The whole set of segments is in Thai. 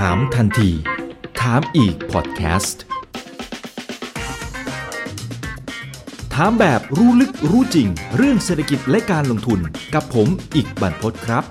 ถามทันที ถามอีกพอดแคสต์ ถามแบบรู้ลึกรู้จริง เรื่องเศรษฐกิจและการลงทุนกับผมอีกบรรพศครับ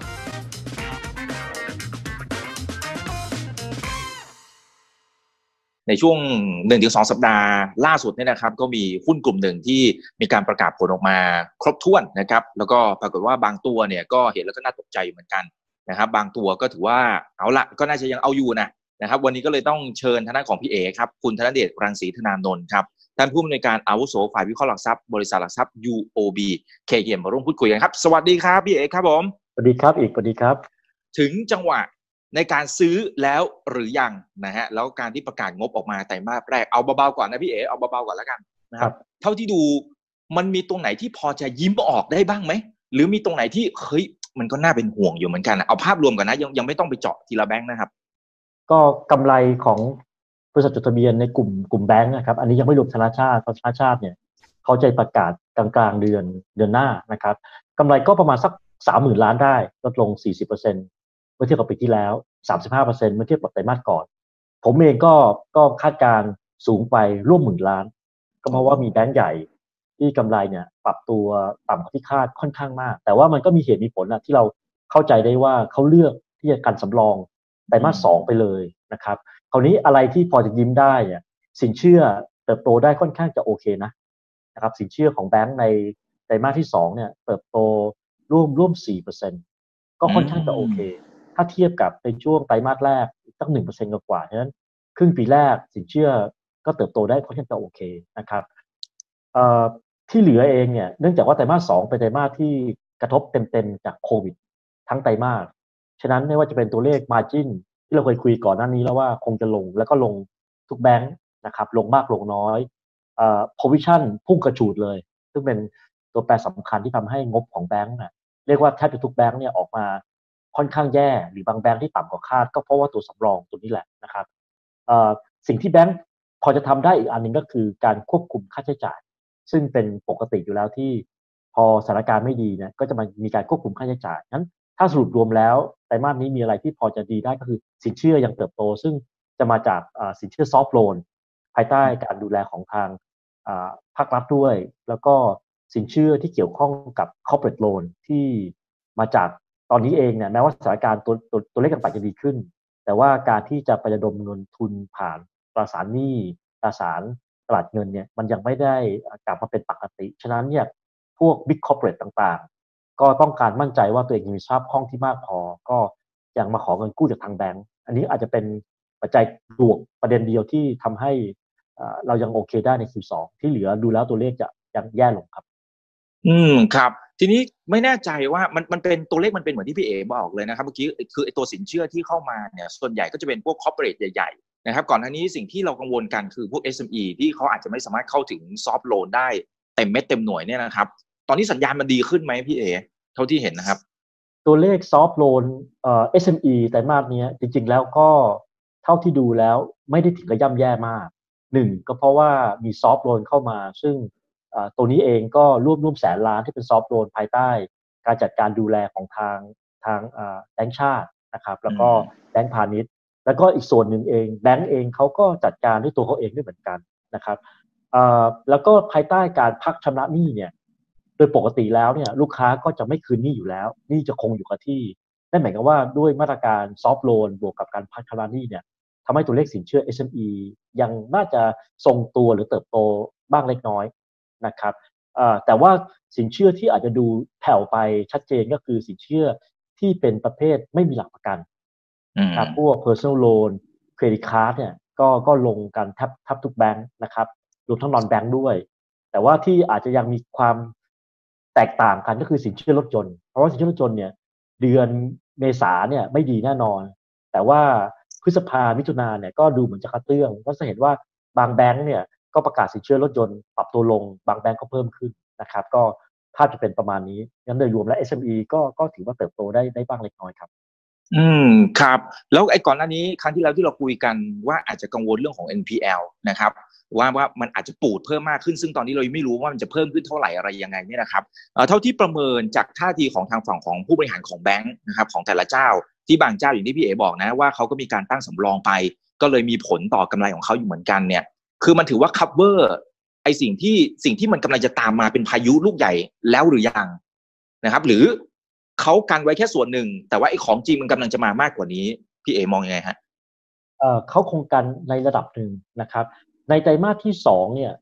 ในช่วง1นถึงสสัปดาห์ล่าสุดเนี่ยนะครับ ก็มีหุ้นกลุ่มหนึ่งที่มีการประกาศผลออกมาครบถ้วนนะครับ แล้วก็ปรากฏว่าบางตัวเนี่ยก็เห็นแล้วก็น่าตกใจเหมือนกัน นะครับ บางตัวก็ถือว่าเอาละก็น่าจะยังเอาอยู่นะนะครับ วันนี้ก็เลยต้องเชิญทนายของพี่เอครับคุณธนเดชรังสีธนานนท์ครับท่านผู้อำนวยการอาวุโสฝ่ายวิเคราะห์หลักทรัพย์บริษัทหลักทรัพย์ UOB เคเกียมมาร่วมพูดคุยกันครับ สวัสดีครับพี่เอครับผมสวัสดีครับอีกสวัสดีครับ ถึงจังหวะในการซื้อแล้วหรือยังนะฮะแล้วการที่ประกาศงบออกมาแต่มาแรกเอาเบาๆก่อนนะพี่เอเอาเบาๆก่อนแล้วกันนะครับ เท่าที่ดูมันมีตรงไหนที่พอจะยิ้มออกได้บ้างไหมหรือมีตรงไหนที่เฮ้ย มันก็น่าเป็นห่วงอยู่เหมือนกันเอาภาพรวมกันนะยังยังไม่ต้องไปเจาะทีละแบงค์นะครับ ก็กำไรของบริษัทจดทะเบียนในกลุ่มกลุ่มแบงค์นะครับ อันนี้ยังไม่รวมธนาชาติธนาชาติเนี่ย เขาจะประกาศกลางกลางเดือนเดือนหน้านะครับกำไรก็ประมาณสักสามหมื่นล้านได้ ลดลงสี่สิบเปอร์เซ็นเมื่อเทียบกับปีที่แล้วสามสิบห้าเปอร์เซ็นเมื่อเทียบกับไตรมาสก่อน ผมเองก็ก็คาดการสูงไปร่วมหมื่นล้าน ก็เพราะว่ามีแบงก์ใหญ่ ที่กำไรเนี่ยปรับตัวต่ำกว่าที่คาดค่อนข้างมาก แต่ว่ามันก็มีเหตุมีผลนะที่เราเข้าใจได้ว่าเขาเลือกที่จะกันสำรองไตรมาสสองไปเลยนะครับคราวนี้อะไรที่พอจะยิ้มได้เนี่ยสินเชื่อเติบโตได้ค่อนข้างจะโอเคนะนะครับสินเชื่อของแบงก์ในไตรมาสที่สองเนี่ยเติบโตร่วมร่วมสี่เปอร์เซ็นก็ค่อนข้างจะโอเค ถ้าเทียบกับในช่วงไตรมาสแรกตั้งหนึ่งเปอร์เซ็นต์กว่าฉะนั้นครึ่งปีแรกสินเชื่อก็เติบโตได้ค่อนข้างจะโอเคนะครับ ที่เหลือเองเนี่ยเนื่องจากว่าไตรมาสสองเป็นไตรมาสที่กระทบเต็มๆจากโควิด ทั้งไตรมาสฉะนั้นไม่ว่าจะเป็นตัวเลข Margin ที่เราเคยคุยก่อนหน้านี้แล้วว่าคงจะลงแล้วก็ลงทุกแบงค์นะครับ ลงมากลงน้อยเอ่อ provision พุ่งกระฉูดเลย ซึ่งเป็นตัวแปรสำคัญที่ทำให้งบของแบงค์น่ะเรียกว่าแทบจะทุกแบงค์เนี่ยออกมาค่อนข้างแย่หรือบางแบงค์ที่ต่ำกว่าคาด ก็เพราะว่าตัวสำรองตัวนี้แหละนะครับสิ่งที่แบงค์พอจะทำได้อีกอันหนึ่งก็คือการควบคุมค่าใช้จ่าย ซึ่งเป็นปกติอยู่แล้วที่พอสถานการณ์ไม่ดีเนี่ยก็จะมามีการควบคุมค่าใช้จ่ายนั้นถ้าสรุปรวมแล้วไตรมาสนี้มีอะไรที่พอจะดีได้ก็คือสินเชื่อยังเติบโต ซึ่งจะมาจากสินเชื่อซอฟท์โลนภายใต้การดูแลของทางภาครัฐด้วย แล้วก็สินเชื่อที่เกี่ยวข้องกับ corporate loan ที่มาจากตอนนี้เองเนี่ยแม้ว่าสถานการณ์ตัวตัวตัวเลขการปัจจะดีขึ้น แต่ว่าการที่จะไประดมเงินทุนผ่านตราสารหนี้ตราสาร ตลาดเงินเนี่ยมันยังไม่ได้กลับมาเป็นปกติ ฉะนั้นเนี่ยพวก big corporate ต่างๆ ก็ต้องการมั่นใจว่าตัวเองมีสภาพคล่องที่มากพอ ก็ยังมาขอเงินกู้จากทางแบงก์อันนี้อาจจะเป็นปัจจัยบวกประเด็นเดียวที่ทำให้เรายังโอเคได้ใน Q2 ที่เหลือดูแล้วตัวเลขจะยังแย่ลงครับ อืมครับ ทีนี้ไม่แน่ใจว่ามันมันเป็นตัวเลขมันเป็นเหมือนที่พี่เอบอกเลยนะครับ เมื่อกี้คือไอตัวสินเชื่อที่เข้ามาเนี่ยส่วนใหญ่ก็จะเป็นพวก corporate ใหญ่ๆ นะครับก่อนหน้านี้สิ่งที่เรากังวลกันคือพวก SME ที่เขาอาจจะไม่สามารถเข้าถึง soft loan ได้เต็มเม็ดเต็มหน่วยเนี่ยนะครับ ตอนนี้สัญญาณมันดีขึ้นไหมพี่เอเท่าที่เห็นนะครับ ตัวเลข soft loan เอ่อ SME ไตรมาสนี้จริง ๆ แล้วก็เท่าที่ดูแล้วไม่ได้ถึงกับย่ำแย่มากหนึ่งก็เพราะว่ามีซอฟท์โลนเข้ามา ซึ่งตัวนี้เองก็ร่วมร่วมแสนล้านที่เป็นซอฟท์โลนภายใต้ การจัดการดูแลของทางทางแบงก์ชาตินะครับ แล้วก็แบงก์พาณิชย์ แล้วก็อีกส่วนหนึ่งเองแบงก์เองเขาก็จัดการด้วยตัวเขาเองด้วยเหมือนกันนะครับแล้วก็ภายใต้การพักชำระหนี้เนี่ย โดยปกติแล้วเนี่ยลูกค้าก็จะไม่คืนหนี้อยู่แล้วหนี้จะคงอยู่กับที่นั่นหมายความว่าด้วยมาตรการซอฟท์โลนบวกกับการพัฒนาหนี้เนี่ยทำให้ตัวเลขสินเชื่อ SME ยังน่าจะทรงตัวหรือเติบโตบ้างเล็กน้อยนะครับแต่ว่าสินเชื่อที่อาจจะดูแผ่วไปชัดเจนก็คือสินเชื่อที่เป็นประเภทไม่มีหลักประกัน ครับพวก personal loan credit card เนี่ยก็ก็ลงกันแทบแทบทุกแบงค์นะครับรวมทั้งนอนแบงค์ด้วย แต่ว่าที่อาจจะยังมีความแตกต่างกันก็คือสินเชื่อรถยนต์เพราะว่าสินเชื่อรถยนต์เนี่ยเดือนเมษาเนี่ยไม่ดีแน่นอน แต่ว่าพฤษภามิถุนาเนี่ยก็ดูเหมือนจะกระเตื้องก็จะเห็นว่าบางแบงค์เนี่ยก็ประกาศสินเชื่อรถยนต์ปรับตัวลง บางแบงค์ก็เพิ่มขึ้นนะครับ ก็ภาพจะเป็นประมาณนี้งั้นโดยรวมแล้ว SME ก็ก็ถือว่าเติบโตได้ได้บ้างเล็กน้อยครับ อืมครับ แล้วไอ้ก่อนหน้านี้ครั้งที่แล้วที่เราคุยกันว่าอาจจะกังวลเรื่องของ NPL นะครับว่าว่ามันอาจจะปูดเพิ่มมากขึ้นซึ่งตอนนี้เราไม่รู้ว่ามันจะเพิ่มขึ้นเท่าไหร่อะไรยังไงเนี่ยนะครับเท่าที่ประเมินจากท่าทีของทางฝั่งของผู้บริหารของแบงค์นะครับของแต่ละเจ้า ที่บางเจ้าอย่างที่พี่เอบอกนะว่าเขาก็มีการตั้งสำรองไป ก็เลยมีผลต่อกำไรของเขาอยู่เหมือนกันเนี่ย คือมันถือว่า cover ไอสิ่งที่สิ่งที่มันกำลังจะตามมาเป็นพายุลูกใหญ่แล้วหรือยังนะครับ หรือ เขากันไว้แค่ส่วนหนึ่ง แต่ว่าไอ้ของจริงมันกำลังจะมามากกว่านี้พี่เอมองยังไงฮะเขาคงกันในระดับหนึ่งนะครับ ในไตรมาสที่สองเนี่ย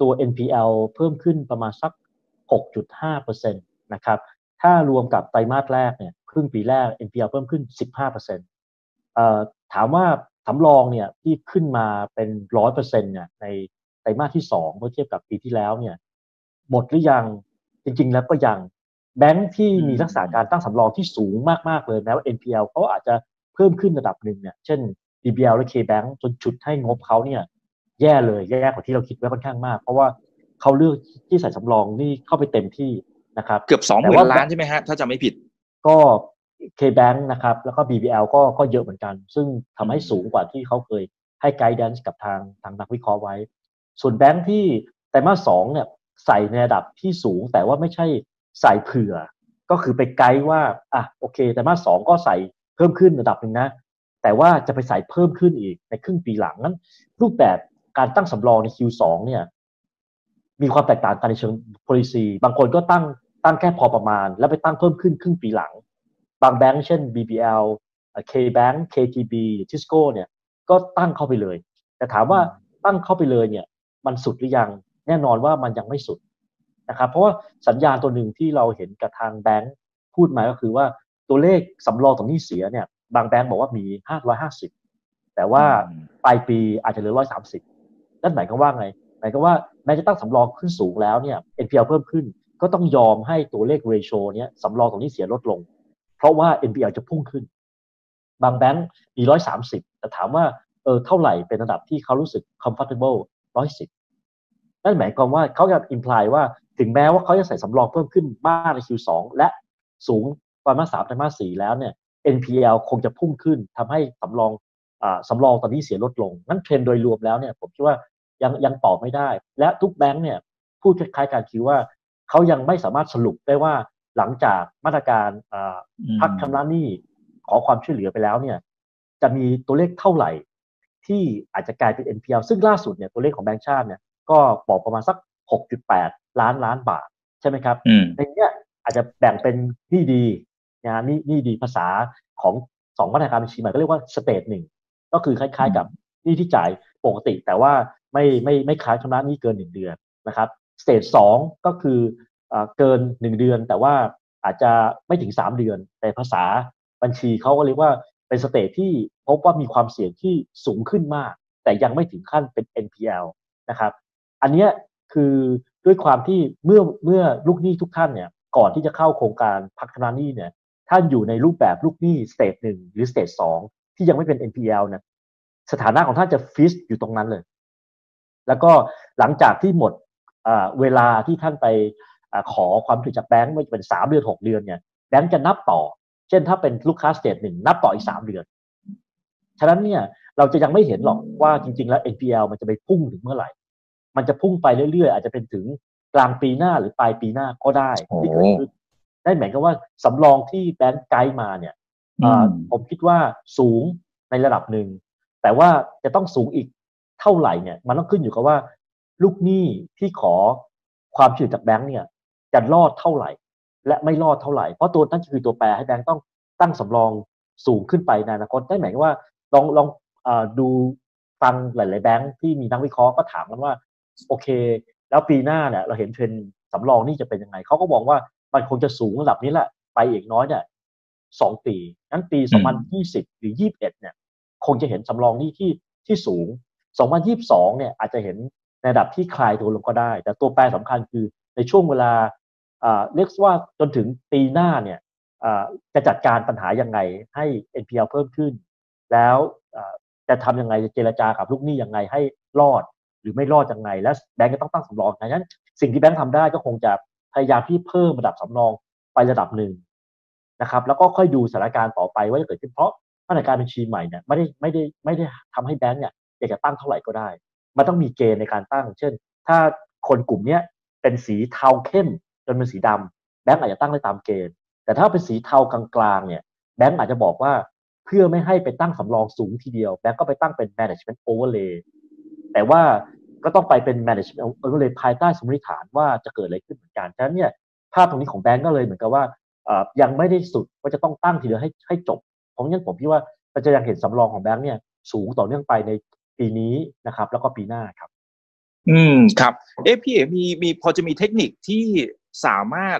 ตัว NPL เพิ่มขึ้นประมาณสัก 6.5%นะครับถ้ารวมกับไตรมาสแรกเนี่ยครึ่งปีแรก NPL เพิ่มขึ้น 15%เอ่อถามว่าสำรองเนี่ยที่ขึ้นมาเป็น 100%เนี่ยในไตรมาสที่สองเมื่อเทียบกับปีที่แล้วเนี่ยหมดหรือยังจริง ๆ แล้วก็ยัง แบงค์ที่มีลักษณะการตั้งสำรองที่สูงมากๆเลยแม้ว่า NPL เขาอาจจะเพิ่มขึ้นระดับหนึ่งเนี่ยเช่น DBL และ KBank จนจุดให้งบเขาเนี่ย แย่เลยแย่กว่าที่เราคิดไว้ค่อนข้างมาก เพราะว่าเขาเลือกที่ใส่สำรองนี่เข้าไปเต็มที่นะครับ เกือบสองหแต่มื่ว่านล้านใช่ไหมฮะ ถ้าจะไม่ผิด ก็ KBank นะครับ แล้วก็ BBL ก็ก็เยอะเหมือนกัน ซึ่งทำให้สูงกว่าที่เขาเคยให้ไกด์แดนซ์กับทางทางนักวิเคราะห์ไว้ ส่วนแบงค์ที่ไตรมาสสองเนี่ยใส่ในระดับที่สูงแต่ว่าไม่ใช่ ใส่เผื่อ ก็คือไปไกด์ว่าอะโอเคไตรมาสองก็ใส่เพิ่มขึ้นระดับหนึ่งนะ แต่ว่าจะไปใส่เพิ่มขึ้นอีกในครึ่งปีหลังนั้น รูปแบบการตั้งสำรองใน Q2 เนี่ย มีความแตกต่างกันในเชิง policy บางคนก็ตั้งตั้งแค่พอประมาณ แล้วไปตั้งเพิ่มขึ้นครึ่งปีหลัง บางแบงก์เช่น BBL KBank KTB Tisco เนี่ย ก็ตั้งเข้าไปเลย แต่ถามว่าตั้งเข้าไปเลยเนี่ย มันสุดหรือยัง แน่นอนว่ามันยังไม่สุด นะครับ เพราะว่าสัญญาณตัวหนึ่งที่เราเห็นกับทางแบงก์พูดมาก็คือว่าตัวเลขสำรองตรงนี้เสียเนี่ย บางแบงก์บอกว่ามี550แต่ว่าอืมปลายปีอาจจะเหลือ130นั่นหมายความว่าไงหมายความว่าแม้จะตั้งสำรองขึ้นสูงแล้วเนี่ย NPL เพิ่มขึ้น ก็ต้องยอมให้ตัวเลข ratio เนี้ยสำรองตรงนี้เสียลดลง เพราะว่า NPL จะพุ่งขึ้น บางแบงก์มี130แต่ถามว่าเออเท่าไหร่เป็นระดับที่เขารู้สึก comfortable 110นั่นหมายความว่าเขาจะ imply ว่า ถึงแม้ว่าเขาจะใส่สำรองเพิ่มขึ้นมากใน Q2 และสูงไตรมาสสามไตรมาสสี่แล้วเนี่ย NPL คงจะพุ่งขึ้นทำให้สำรองอ่าสำรองตอนนี้เสียลดลง นั่นเทรนด์โดยรวมแล้วเนี่ยผมคิดว่ายังยังตอบไม่ได้ และทุกแบงก์เนี่ยพูดคล้ายๆกันคือว่าเขายังไม่สามารถสรุปได้ว่าหลังจากมาตรการอ่าพักชำระหนี้ขอความช่วยเหลือไปแล้วเนี่ยจะมีตัวเลขเท่าไหร่ ที่อาจจะกลายเป็น NPL ซึ่งล่าสุดเนี่ยตัวเลขของแบงก์ชาติเนี่ยก็บอกประมาณสัก 6.8 ล้านล้านบาทใช่ไหมครับอืมในเนี้ยอาจจะแบ่งเป็นหนี้ดีนะฮะหนี้หนี้ดีภาษาของสองมาตรการบัญชีใหม่ก็เรียกว่าสเตจหนึ่งก็คือคล้าย ๆ กับหนี้ที่จ่ายปกติ แต่ว่าไม่ไม่ไม่ค้างชำระหนี้เกินหนึ่งเดือนนะครับ stage สองก็คือเอ่อเกินหนึ่งเดือน แต่ว่าอาจจะไม่ถึงสามเดือน แต่ภาษาบัญชีเขาก็เรียกว่าเป็น stage ที่พบว่ามีความเสี่ยงที่สูงขึ้นมาก แต่ยังไม่ถึงขั้นเป็น NPL นะครับ อันเนี้ย คือด้วยความที่เมื่อเมื่อลูกหนี้ทุกท่านเนี่ยก่อนที่จะเข้าโครงการพักชำระหนี้เนี่ยท่านอยู่ในรูปแบบลูกหนี้ stage หนึ่งหรือ stage สองที่ยังไม่เป็น NPL เนี่ยสถานะของท่านจะฟิสอยู่ตรงนั้นเลย แล้วก็หลังจากที่หมดเวลาที่ท่านไปอขอความช่วยเหลือจากแบงก์ไม่ว่าจะเป็นสามเดือนหกเดือนเนี่ยแบงก์จะนับต่อ เช่นถ้าเป็นลูกค้าสเตจหนึ่งนับต่ออีกสามเดือน ฉะนั้นเนี่ยเราจะยังไม่เห็นหรอกว่าจริง ๆ แล้ว NPL มันจะไปพุ่งถึงเมื่อไหร่ มันจะพุ่งไปเรื่อยๆ อาจจะเป็นถึงกลางปีหน้าหรือปลายปีหน้าก็ได้โอ้ที่เกิดขึ้นได้หมายความว่าสำรองที่แบงก์ไกด์มาเนี่ยอือ่ามผมคิดว่าสูงในระดับหนึ่ง แต่ว่าจะต้องสูงอีกเท่าไหร่เนี่ย มันต้องขึ้นอยู่กับว่า ลูกหนี้ที่ขอความช่วยเหลือจากแบงก์เนี่ย จะรอดเท่าไหร่ และไม่รอดเท่าไหร่เพราะตัวนั้นคือตัวแปรให้แบงก์ต้องตั้งสำรองสูงขึ้นไปในอนาคตได้หมายความว่าลองลองเออดูฟังหลาย ๆ แบงก์ที่มีนักวิเคราะห์ก็ถามกันว่า โอเค แล้วปีหน้าเนี่ยเราเห็นเทรนด์สำรองนี่จะเป็นยังไงเขาก็บอกว่ามันคงจะสูงระดับนี้แหละไปอีกน้อยเนี่ยสองปีงั้นปีอืม2020 หรือ 21 เนี่ยคงจะเห็นสำรองหนี่ที่ที่สูง 2022 เนี่ยอาจจะเห็นในระดับที่คลายตัวลงก็ได้ แต่ตัวแปรสำคัญคือในช่วงเวลาอ่าเรียกว่าจนถึงปีหน้าเนี่ยอ่าจะจัดการปัญหายังไงให้ NPL เพิ่มขึ้น แล้วอ่าจะทำยังไงจะเจรจากับลูกหนี้ยังไงให้รอด หรือไม่รอดยังไง และแบงก์ก็ต้องตั้งสำรองดังนั้น สิ่งที่แบงก์ทำได้ก็คงจะพยายามที่เพิ่มระดับสำรองไประดับหนึ่งนะครับ แล้วก็ค่อยดูสถานการณ์ต่อไปว่าจะเกิดขึ้นเพราะมาตรการบัญชีใหม่เนี่ยไม่ได้ไม่ได้ไม่ได้ทำให้แบงก์เนี่ยอยากจะตั้งเท่าไหร่ก็ได้ มันต้องมีเกณฑ์ในการตั้ง เช่น ถ้าคนกลุ่มเนี้ยเป็นสีเทาเข้มจนเป็นสีดำแบงก์อาจจะตั้งได้ตามเกณฑ์ แต่ถ้าเป็นสีเทากลางๆเนี่ยแบงก์อาจจะบอกว่าเพื่อไม่ให้ไปตั้งสำรองสูงทีเดียว แบงก์ก็ไปตั้งเป็น management overlay แต่ว่าก็ต้องไปเป็น management overlay ภายใต้สมมติฐานว่าจะเกิดอะไรขึ้นเหมือนกันฉะนั้นเนี่ยภาพตรงนี้ของแบงก์ก็เลยเหมือนกับว่ายังไม่ได้สุดว่าจะต้องตั้งทีเดียวให้ให้จบ เพราะงั้นผมคิดว่าเราจะยังเห็นสำรองของแบงก์เนี่ยสูงต่อเนื่องไปในปีนี้นะครับ แล้วก็ปีหน้าครับ อืมครับเอ๊ะพี่เอมีมีพอจะมีเทคนิคที่สามารถ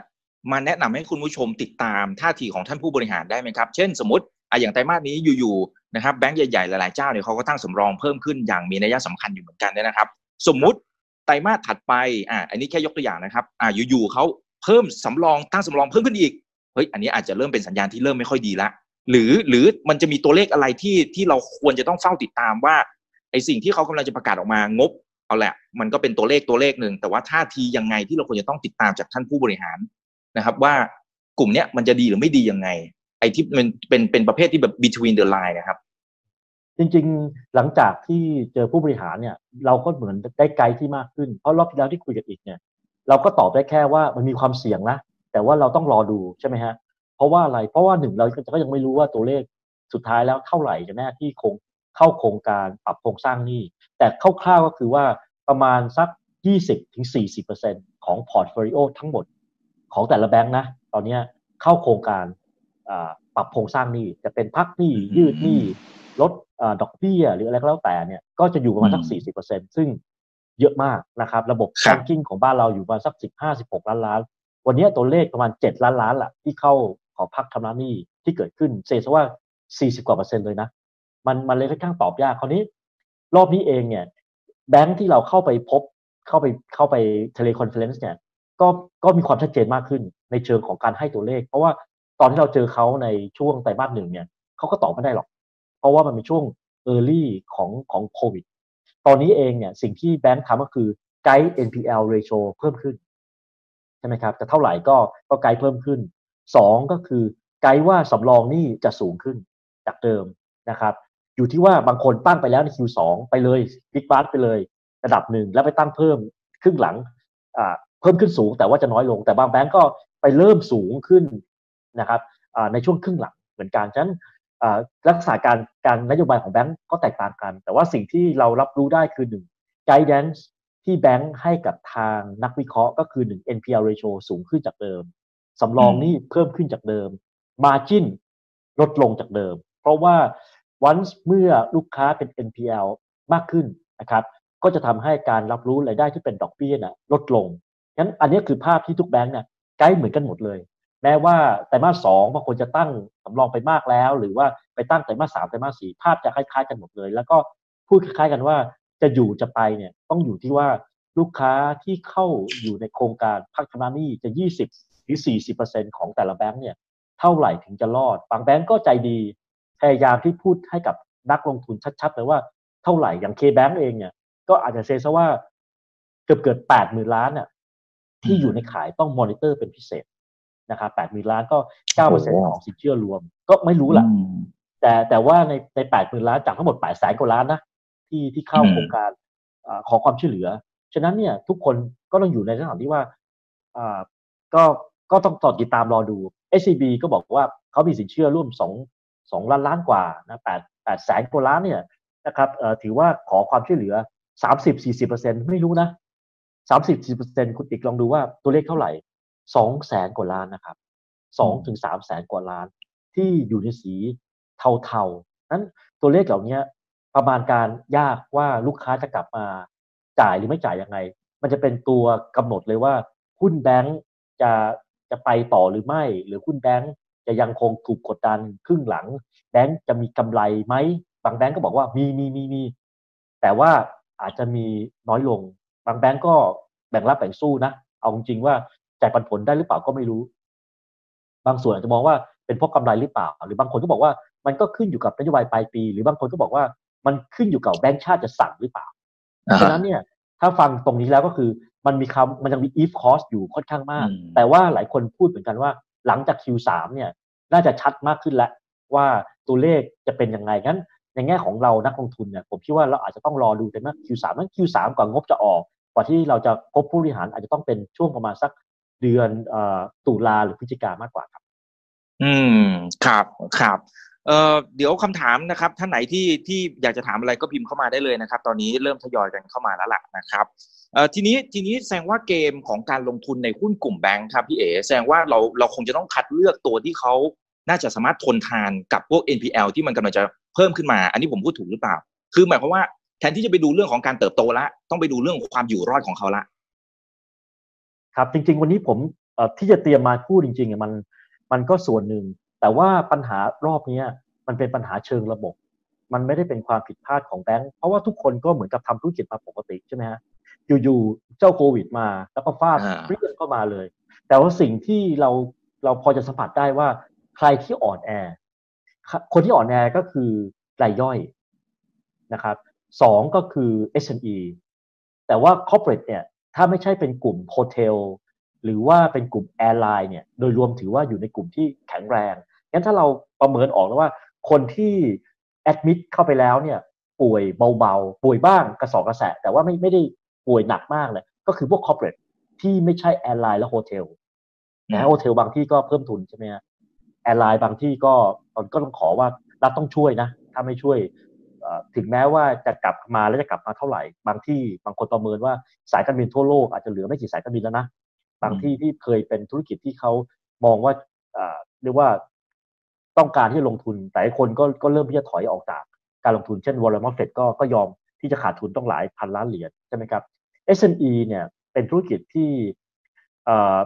มาแนะนำให้คุณผู้ชมติดตามท่าทีของท่านผู้บริหารได้ไหมครับ เช่นสมมติ อะอย่างไตรมาสนี้อยู่ๆนะครับแบงก์ใหญ่ๆหลายๆเจ้าเนี่ยเขาก็ตั้งสำรองเพิ่มขึ้นอย่างมีนัยสำคัญอยู่เหมือนกันเนี่ยนะครับ สมมุติไตรมาสถัดไปอ่าอันนี้แค่ยกตัวอย่างนะครับอ่าอยู่ๆเขาเพิ่มสำรองตั้งสำรองเพิ่มขึ้นอีกเฮ้ยอันนี้อาจจะเริ่มเป็นสัญญาณที่เริ่มไม่ค่อยดีละหรือหรือมันจะมีตัวเลขอะไรที่ที่เราควรจะต้องเฝ้าติดตามว่าไอสิ่งที่เขากำลังจะประกาศออกมางบเอาแหละ มันก็เป็นตัวเลขตัวเลขหนึ่งแต่ว่าท่าทียังไงที่เราควรจะต้องติดตามจากท่านผู้บริหารนะครับ ว่ากลุ่มเนี้ยมันจะดีหรือไม่ดียังไง อที่มันเป็นเป็นประเภทที่แบบ between the line นะครับ จริงๆหลังจากที่เจอผู้บริหารเนี่ย เราก็เหมือนได้ไกด์ที่มากขึ้น เพราะรอบที่แล้วที่คุยกันอีกเนี่ย เราก็ตอบได้แค่ว่ามันมีความเสี่ยงนะแต่ว่าเราต้องรอดูใช่ไหมฮะเพราะว่าอะไรเพราะว่าหนึ่งเราก็ยังไม่รู้ว่าตัวเลขสุดท้ายแล้วเท่าไหร่จะแน่ที่คงเข้าโครงการปรับโครงสร้างหนี้แต่คร่าวๆก็คือว่าประมาณสัก 20-40%ของ portfolio ทั้งหมดของแต่ละแบงค์นะ ตอนนี้เข้าโครงการ ปรับโครงสร้างหนี้จะเป็นพักหนี้ยืดหนี้ลดดอกเบี้ยหรืออะไรก็แล้วแต่เนี่ยก็จะอยู่ประมาณสัก 40%ซึ่งเยอะมากนะครับ ระบบ banking ของบ้านเราอยู่ประมาณสัก 15-16 ล้านล้าน วันนี้ตัวเลขประมาณ 7 ล้านล้านละที่เข้าขอพักชำระหนี้ที่เกิดขึ้น say ว่า 40 กว่าเปอร์เซ็นต์เลยนะ มันมันเลยค่อนข้างตอบยากคราวนี้ รอบนี้เองเนี่ยแบงค์ที่เราเข้าไปพบเข้าไปเข้าไป teleconference เนี่ยก็ก็มีความชัดเจนมากขึ้นในเชิงของการให้ตัวเลข เพราะว่า ตอนที่เราเจอเขาในช่วงไตรมาสหนึ่งเนี่ยเขาก็ตอบไม่ได้หรอก เพราะว่ามันเป็นช่วง early ของของโควิด ตอนนี้เองเนี่ยสิ่งที่แบงค์ทำก็คือไกด์ NPL ratio เพิ่มขึ้นใช่ไหมครับจะเท่าไหร่ก็ก็ไกด์เพิ่มขึ้นสองก็คือไกด์ว่าสำรองนี่จะสูงขึ้นจากเดิมนะครับอยู่ที่ว่าบางคนตั้งไปแล้วใน Q2 ไปเลยบิ๊กบาร์ไปเลย ระดับหนึ่งแล้วไปตั้งเพิ่มครึ่งหลังอ่าเพิ่มขึ้นสูงแต่ว่าจะน้อยลง แต่บางแบงก์ก็ไปเริ่มสูงขึ้น นะครับในช่วงครึ่งหลังเหมือนกันฉะนั้นรักษาการการนโยบายของแบงก์ก็แตกต่างกัน แต่ว่าสิ่งที่เรารับรู้ได้คือหนึ่ง guidance ที่แบงค์ให้กับทางนักวิเคราะห์ก็คือ1 NPL ratio สูงขึ้นจากเดิมสำรองนี่เพิ่มขึ้นจากเดิม margin ลดลงจากเดิม เพราะว่า once เมื่อลูกค้าเป็น NPL มากขึ้นนะครับก็จะทำให้การรับรู้รายได้ที่เป็นดอกเบี้ยนะลดลงงั้นอันนี้คือภาพที่ทุกแบงค์เนี่ยใกล้เหมือนกันหมดเลย แม้ว่าไตรมาสสองบางคนจะตั้งสำรองไปมากแล้ว หรือว่าไปตั้งไตรมาสสามไตรมาสสี่ภาพจะคล้ายๆกันหมดเลย แล้วก็พูดคล้ายๆกันว่าจะอยู่จะไปเนี่ยต้องอยู่ที่ว่าลูกค้าที่เข้าอยู่ในโครงการพักชำระหนี้จะ 20 หรือ 40%ของแต่ละแบงค์เนี่ยเท่าไหร่ถึงจะรอด บางแบงก์ก็ใจดี พยายามที่พูดให้กับนักลงทุนชัดๆเลยว่าเท่าไหร่อย่างเคแบงก์เองเนี่ยก็อาจจะเซซะว่าเกือบเกิดแปดหมื่นล้านน่ะที่อยู่ในขายต้องมอนิเตอร์เป็นพิเศษ นะครับแปดหมื่นล้านก็เก้าเปอร์เซ็นของสินเชื่อรวม ก็ไม่รู้ล่ะ แต่แต่ว่าในในแปดหมื่นล้านจากทั้งหมดแปดแสนกว่าล้านนะที่ที่เข้าโครงการขอความช่วยเหลือ ฉะนั้นเนี่ยทุกคนก็ต้องอยู่ในสถานที่ว่าอ่าก็ก็ต้องต่อติดตามรอดู SCB ก็บอกว่าเขามีสินเชื่อร่วมสองสองล้านล้านกว่านะแปดแปดแสนกว่าล้านเนี่ยนะครับเอ่อถือว่าขอความช่วยเหลือสามสิบสี่สิบเปอร์เซ็นไม่รู้นะสามสิบสี่เปอร์เซ็นคุณอีกลองดูว่าตัวเลขเท่าไหร่ สองแสนกว่าล้านนะครับสองถึงสามแสนกว่าล้าน ที่อยู่ในสีเทาๆนั้นตัวเลขเหล่านี้ประมาณการยากว่าลูกค้าจะกลับมาจ่ายหรือไม่จ่ายยังไง มันจะเป็นตัวกำหนดเลยว่าหุ้นแบงก์จะจะไปต่อหรือไม่ หรือหุ้นแบงก์จะยังคงถูกกดดันครึ่งหลัง แบงก์จะมีกำไรไหมบางแบงก์ก็บอกว่ามีมีมีมีแต่ว่าอาจจะมีน้อยลง บางแบงก์ก็แบ่งรับแบ่งสู้นะ เอาจริงว่า จ่ายปันผลได้หรือเปล่าก็ไม่รู้ บางส่วนอาจจะมองว่าเป็นเพราะกำไรหรือเปล่า หรือบางคนก็บอกว่ามันก็ขึ้นอยู่กับนโยบายปลายปี หรือบางคนก็บอกว่ามันขึ้นอยู่กับแบงก์ชาติจะสั่งหรือเปล่าฉะนั้นเนี่ย ถ้าฟังตรงนี้แล้วก็คือมันมีคำมันยังมี if cost อยู่ค่อนข้างมาก แต่ว่าหลายคนพูดเหมือนกันว่า หลังจาก Q3 เนี่ย น่าจะชัดมากขึ้นแล้ว ว่าตัวเลขจะเป็นยังไงงั้น ในแง่ของเรานักลงทุนเนี่ยผมคิดว่าเราอาจจะต้องรอดูแต่ว่า Q3 นั้น Q3 ก่อนงบจะออก กว่าที่เราจะพบผู้บริหารอาจจะต้องเป็นช่วงประมาณสัก เดือนตุลาหรือพฤศจิกามากกว่าครับ อืมครับครับเอ่อเดี๋ยวคำถามนะครับท่านไหนที่ที่อยากจะถามอะไรก็พิมพ์เข้ามาได้เลยนะครับ ตอนนี้เริ่มทยอยกันเข้ามาแล้วล่ะนะครับเอ่อทีนี้ทีนี้แสดงว่าเกมของการลงทุนในหุ้นกลุ่มแบงค์ครับพี่เอ๋แสดงว่าเราเราคงจะต้องคัดเลือกตัวที่เขาน่าจะสามารถทนทานกับพวก NPL ที่มันกำลังจะเพิ่มขึ้นมา อันนี้ผมพูดถูกหรือเปล่า คือหมายความว่าแทนที่จะไปดูเรื่องของการเติบโตละ ต้องไปดูเรื่องความอยู่รอดของเขาละ ครับจริง ๆ วันนี้ผมเอ่อที่จะเตรียมมาพูดจริงๆอะมันมันก็ส่วนหนึ่ง แต่ว่าปัญหารอบเนี้ยมันเป็นปัญหาเชิงระบบ มันไม่ได้เป็นความผิดพลาดของแบงก์เพราะว่าทุกคนก็เหมือนกับทำธุรกิจมาปกติใช่ไหมฮะอยู่ๆเจ้าโควิด มาแล้วก็ฟาดอ่าเรียนเข้ามาเลย แต่ว่าสิ่งที่เราเราพอจะสัมผัสได้ว่าใครที่อ่อนแอ คนที่อ่อนแอก็คือรายย่อยนะครับสองก็คือ SME แต่ว่า corporate เนี่ย ถ้าไม่ใช่เป็นกลุ่ม hotel หรือว่าเป็นกลุ่ม airline เนี่ยโดยรวมถือว่าอยู่ในกลุ่มที่แข็งแรงงั้นถ้าเราประเมินออกแล้วว่าคนที่ admit เข้าไปแล้วเนี่ยป่วยเบาๆ ป่วยบ้างกระเสาะกระแสะแต่ว่าไม่ไม่ได้ป่วยหนักมากเลยก็คือพวก corporate ที่ไม่ใช่ airline และ hotel นะ hotel บางที่ก็เพิ่มทุนใช่ไหมฮะ airline บางที่ก็ก็ต้องขอว่ารัฐต้องช่วยนะ ถ้าไม่ช่วยเอ่อ ถึงแม้ว่าจะกลับมาแล้วจะกลับมาเท่าไหร่ บางที่บางคนประเมินว่าสายการบินทั่วโลกอาจจะเหลือไม่กี่สายการบินแล้วนะบางที่ที่เคยเป็นธุรกิจที่เขามองว่าเอ่อเรียกว่าต้องการที่จะลงทุนแต่คนก็ก็เริ่มที่จะถอยออกจากการลงทุนเช่น Warren Buffett ก็ก็ยอมที่จะขาดทุนต้องหลายพันล้านเหรียญใช่ไหมครับ SME เนี่ยเป็นธุรกิจที่เอ่อ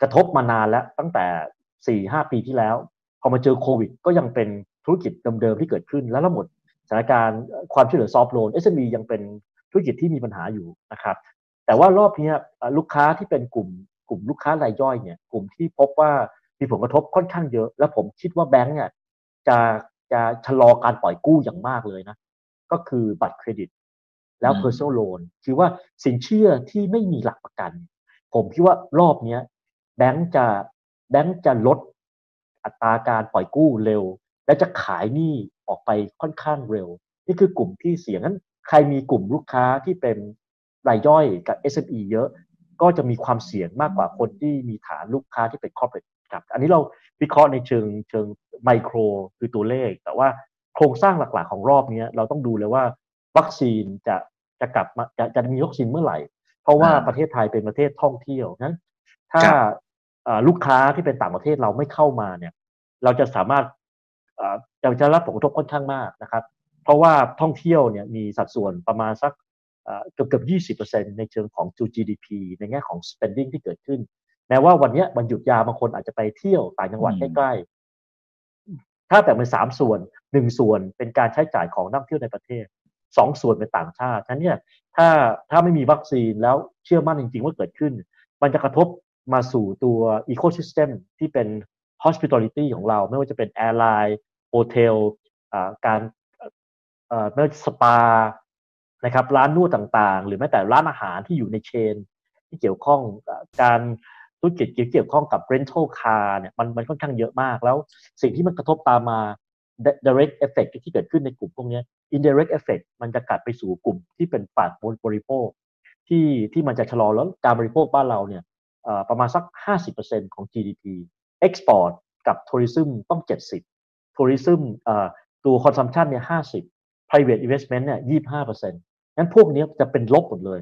กระทบมานานแล้วตั้งแต่4-5ปีที่แล้ว พอมาเจอโควิด ก็ยังเป็นธุรกิจเดิมๆที่เกิดขึ้น แล้วทั้งหมด สถานการณ์ความช่วยเหลือ soft loan SME ยังเป็นธุรกิจที่มีปัญหาอยู่นะครับแต่ว่ารอบนี้เอ่อลูกค้าที่เป็นกลุ่มกลุ่มลูกค้ารายย่อยเนี่ยกลุ่มที่พบว่ามีผลกระทบค่อนข้างเยอะ แล้วผมคิดว่าแบงก์เนี่ยจะจะชะลอการปล่อยกู้อย่างมากเลยนะ ก็คือบัตรเครดิต แล้วอืม personal loan คือว่าสินเชื่อที่ไม่มีหลักประกัน ผมคิดว่ารอบเนี้ยแบงก์จะแบงก์จะลดอัตราการปล่อยกู้เร็ว และจะขายหนี้ ออกไปค่อนข้างเร็ว นี่คือกลุ่มที่เสี่ยงนั้น ใครมีกลุ่มลูกค้าที่เป็นรายย่อยกับ SME เยอะก็จะมีความเสี่ยงมากกว่าคนที่มีฐานลูกค้าที่เป็น corporate ครับอันนี้เราวิเคราะห์ในเชิงเชิงไมโครคือตัวเลข แต่ว่าโครงสร้างหลักๆของรอบเนี้ยเราต้องดูเลยว่าวัคซีนจะจะกลับมาจะจะมีวัคซีนเมื่อไหร่ เพราะว่าอ่าประเทศไทยเป็นประเทศท่องเที่ยวนั้นถ้าครับเอ่อลูกค้าที่เป็นต่างประเทศเราไม่เข้ามาเนี่ย เราจะสามารถเอ่อ จะจะรับผลกระทบค่อนข้างมากนะครับ เพราะว่าท่องเที่ยวเนี่ยมีสัดส่วนประมาณสักเอ่อเกือบเกือบยี่สิบเปอร์เซ็นในเชิงของ GDP ในแง่ของ spending ที่เกิดขึ้น แม้ว่าวันเนี้ยวันหยุดยาวบางคนอาจจะไปเที่ยวต่างจังหวัดอืมใกล้ๆ ถ้าแบ่งเป็นสามส่วนหนึ่งส่วนเป็นการใช้จ่ายของนักท่องเที่ยวในประเทศสองส่วนเป็นต่างชาติฉะนั้นเนี่ยถ้าถ้าไม่มีวัคซีนแล้วเชื่อมั่นจริง ๆ ว่าเกิดขึ้น มันจะกระทบมาสู่ตัว ecosystem ที่เป็น hospitality ของเราไม่ว่าจะเป็น airline hotel การไม่ว่าจะสปานะครับร้านนวดต่างๆ หรือแม้แต่ร้านอาหารที่อยู่ในเชน ที่เกี่ยวข้องกับการธุรกิจเกี่ยวข้องกับ rental car เนี่ยมันมันค่อนข้างเยอะมากแล้วสิ่งที่มันกระทบตามมา direct effect ที่เกิดขึ้นในกลุ่มพวกนี้ indirect effect มันจะกลับไปสู่กลุ่มที่เป็นฝ่ายบริโภคที่ที่มันจะชะลอแล้วการบริโภคบ้านเราเนี่ยประมาณสัก 50%ของ GDP export กับ tourism ต้อง 70 tourism เอ่อตัว consumption เนี่ย50 private investment เนี่ย25%งั้นพวกนี้จะเป็นลบหมดเลย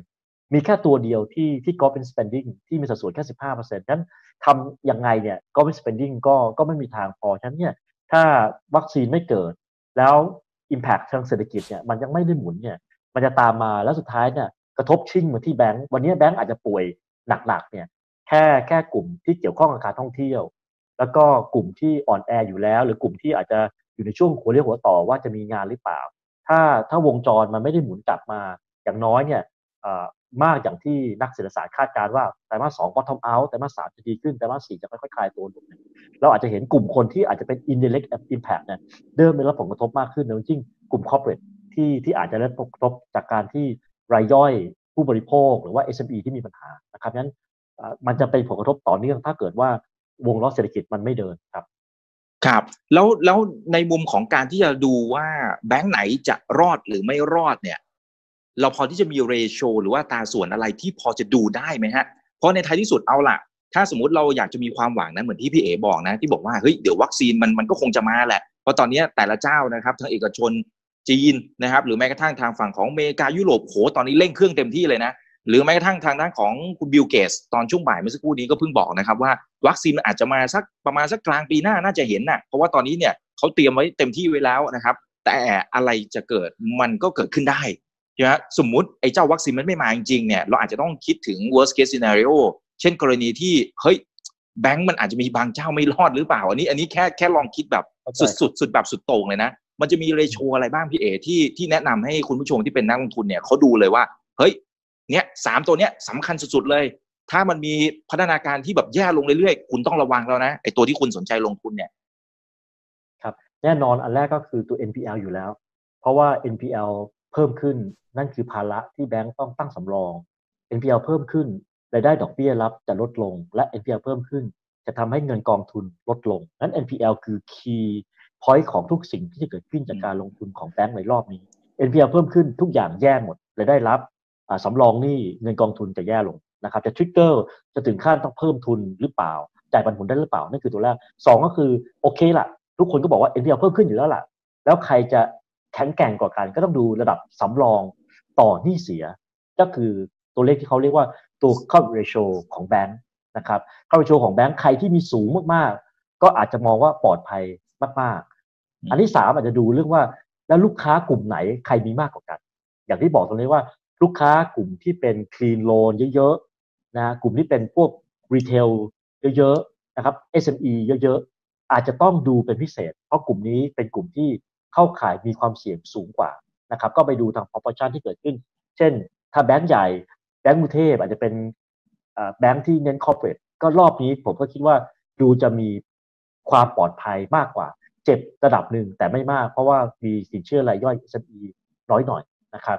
มีแค่ตัวเดียวที่ที่ government spending ที่มีสัดส่วนแค่15%นั้นทำยังไงเนี่ย government spending ก็ก็ไม่มีทางพอฉะนั้นเนี่ยถ้าวัคซีนไม่เกิด แล้ว impact ทางเศรษฐกิจเนี่ยมันยังไม่ได้หมุนเนี่ยมันจะตามมาแล้วสุดท้ายเนี่ยกระทบชิ่งมาที่แบงก์วันนี้แบงก์อาจจะป่วยหนักๆเนี่ยแค่แค่กลุ่มที่เกี่ยวข้องกับการท่องเที่ยว แล้วก็กลุ่มที่อ่อนแออยู่แล้ว หรือกลุ่มที่อาจจะอยู่ในช่วงหัวเรียวหัวต่อว่าจะมีงานหรือเปล่า ถ้าถ้าวงจรมันไม่ได้หมุนกลับมาอย่างน้อยเนี่ยมากอย่างที่นักเศรษฐศาสตร์คาดการณ์ว่าไตรมาสสอง bottom out ไตรมาสสามจะดีขึ้นไตรมาสสี่จะค่อยๆคลายตัวลงเราอาจจะเห็นกลุ่มคนที่อาจจะเป็น indirect impact เนี่ยเดิมได้รับผลกระทบมากขึ้นโดยยิ่งกลุ่ม corporate ที่ที่อาจจะได้รับผลกระทบจากการที่รายย่อยผู้บริโภค หรือว่า SME ที่มีปัญหานะครับงั้นมันจะเป็นผลกระทบต่อเนื่องถ้าเกิดว่า วงล้อเศรษฐกิจมันไม่เดินครับ ครับ แล้วแล้วในมุมของการที่จะดูว่าแบงค์ไหนจะรอดหรือไม่รอดเนี่ย เราพอที่จะมีเรโชหรือว่าตาส่วนอะไรที่พอจะดูได้ไหมฮะ เพราะในท้ายที่สุดเอาล่ะ ถ้าสมมติเราอยากจะมีความหวังนะเหมือนที่พี่เอ๋บอกนะ ที่บอกว่าเฮ้ยเดี๋ยววัคซีนมันมันก็คงจะมาแหละเพราะตอนนี้แต่ละเจ้านะครับทั้งเอกชนจีนนะครับหรือแม้กระทั่งทางฝั่งของอเมริกายุโรปโหตอนนี้เร่งเครื่องเต็มที่เลยนะ หรือแม้กระทั่งทางด้านของคุณบิลเกตส์ตอนช่วงบ่ายเมื่อสักครู่นี้ก็เพิ่งบอกนะครับว่าวัคซีนอาจจะมาสักประมาณสักกลางปีหน้าน่าจะเห็นนะเพราะว่าตอนนี้เนี่ยเขาเตรียมไว้เต็มที่ไว้แล้วนะครับ แต่อะไรจะเกิดมันก็เกิดขึ้นได้ใช่ไหมสมมุติไอ้เจ้าวัคซีนมันไม่มาจริงๆเนี่ยเราอาจจะต้องคิดถึง worst case scenario เช่นกรณีที่เฮ้ยแบงก์มันอาจจะมีบางเจ้าไม่รอดหรือเปล่า อันนี้อันนี้แค่แค่ลองคิดแบบสุดสุดสุดแบบสุดโต่งเลยนะ มันจะมี ratio อะไรบ้างพี่เอกที่ที่แนะนำให้คุณผู้ชมที่เป็นนักลงทุนเนี่ยเขาดูเลยว่า เฮ้ย เนี้ยสามตัวเนี้ยสำคัญสุดๆเลย ถ้ามันมีพัฒนาการที่แบบแย่ลงเรื่อยๆ คุณต้องระวังแล้วนะไอตัวที่คุณสนใจลงทุนเนี่ย ครับ แน่นอนอันแรกก็คือตัว NPL อยู่แล้ว เพราะว่า NPL เพิ่มขึ้นนั่นคือภาระที่แบงก์ต้องตั้งสำรอง NPL เพิ่มขึ้นรายได้ดอกเบี้ยรับจะลดลง และ NPL เพิ่มขึ้น จะทำให้เงินกองทุนลดลง นั้น NPL คือ key point ของทุกสิ่งที่จะเกิดขึ้นจากการลงทุนของแบงก์ในรอบนี้ NPL เพิ่มขึ้นทุกอย่างแย่หมดรายได้รับ สำรองนี่เงินกองทุนจะแย่ลงนะครับจะทริกเกอร์จะถึงขั้นต้องเพิ่มทุนหรือเปล่า จ่ายปันผลได้หรือเปล่า นั่นคือตัวแรกสองก็คือโอเคละทุกคนก็บอกว่า NPL เพิ่มขึ้นอยู่แล้วล่ะ แล้วใครจะแข็งแกร่งกว่ากันก็ต้องดูระดับสำรองต่อหนี้เสีย ก็คือตัวเลขที่เขาเรียกว่าตัว cover ratio ของแบงค์นะครับ cover ratio ของแบงค์ใครที่มีสูงมากๆ ก็อาจจะมองว่าปลอดภัยมากๆ อันที่สามอาจจะดูเรื่องว่าแล้วลูกค้ากลุ่มไหนใครมีมากกว่ากัน อย่างที่บอกตรงนี้ว่า ลูกค้ากลุ่มที่เป็น clean loan เยอะๆนะกลุ่มที่เป็นพวก retail เยอะๆนะครับ SME เยอะๆ อาจจะต้องดูเป็นพิเศษ เพราะกลุ่มนี้เป็นกลุ่มที่เข้าข่ายมีความเสี่ยงสูงกว่านะครับก็ไปดูทาง proportion ที่เกิดขึ้น เช่น ถ้าแบงก์ใหญ่แบงก์กรุงเทพอาจจะเป็นแบงก์ที่เน้น corporate ก็รอบนี้ผมก็คิดว่าดูจะมีความปลอดภัยมากกว่า เจ็บระดับหนึ่งแต่ไม่มาก เพราะว่ามีสินเชื่อรายย่อย SME น้อยหน่อยนะครับ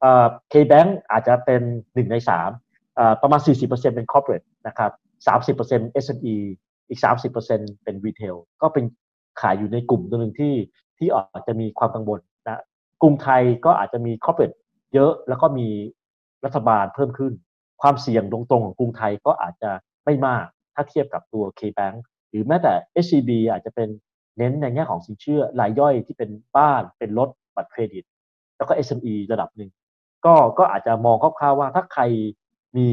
เคแบงก์อาจจะเป็นหนึ่งในสามประมาณ 40%เป็น corporate นะครับ30% SME อีก 30%เป็น retail ก็เป็นขายอยู่ในกลุ่มตัวหนึ่งที่ที่อาจจะมีความกังวลนะกรุงไทยก็อาจจะมี corporate เยอะแล้วก็มีรัฐบาลเพิ่มขึ้น ความเสี่ยงตรงๆของกรุงไทยก็อาจจะไม่มากถ้าเทียบกับตัว K-Bank หรือแม้แต่ SCB อาจจะเป็นเน้นในแง่ของสินเชื่อรายย่อยที่เป็นบ้านเป็นรถบัตรเครดิต แล้วก็ SME ระดับหนึ่ง ก็ก็อาจจะมองคร่าวๆว่าถ้าใครมี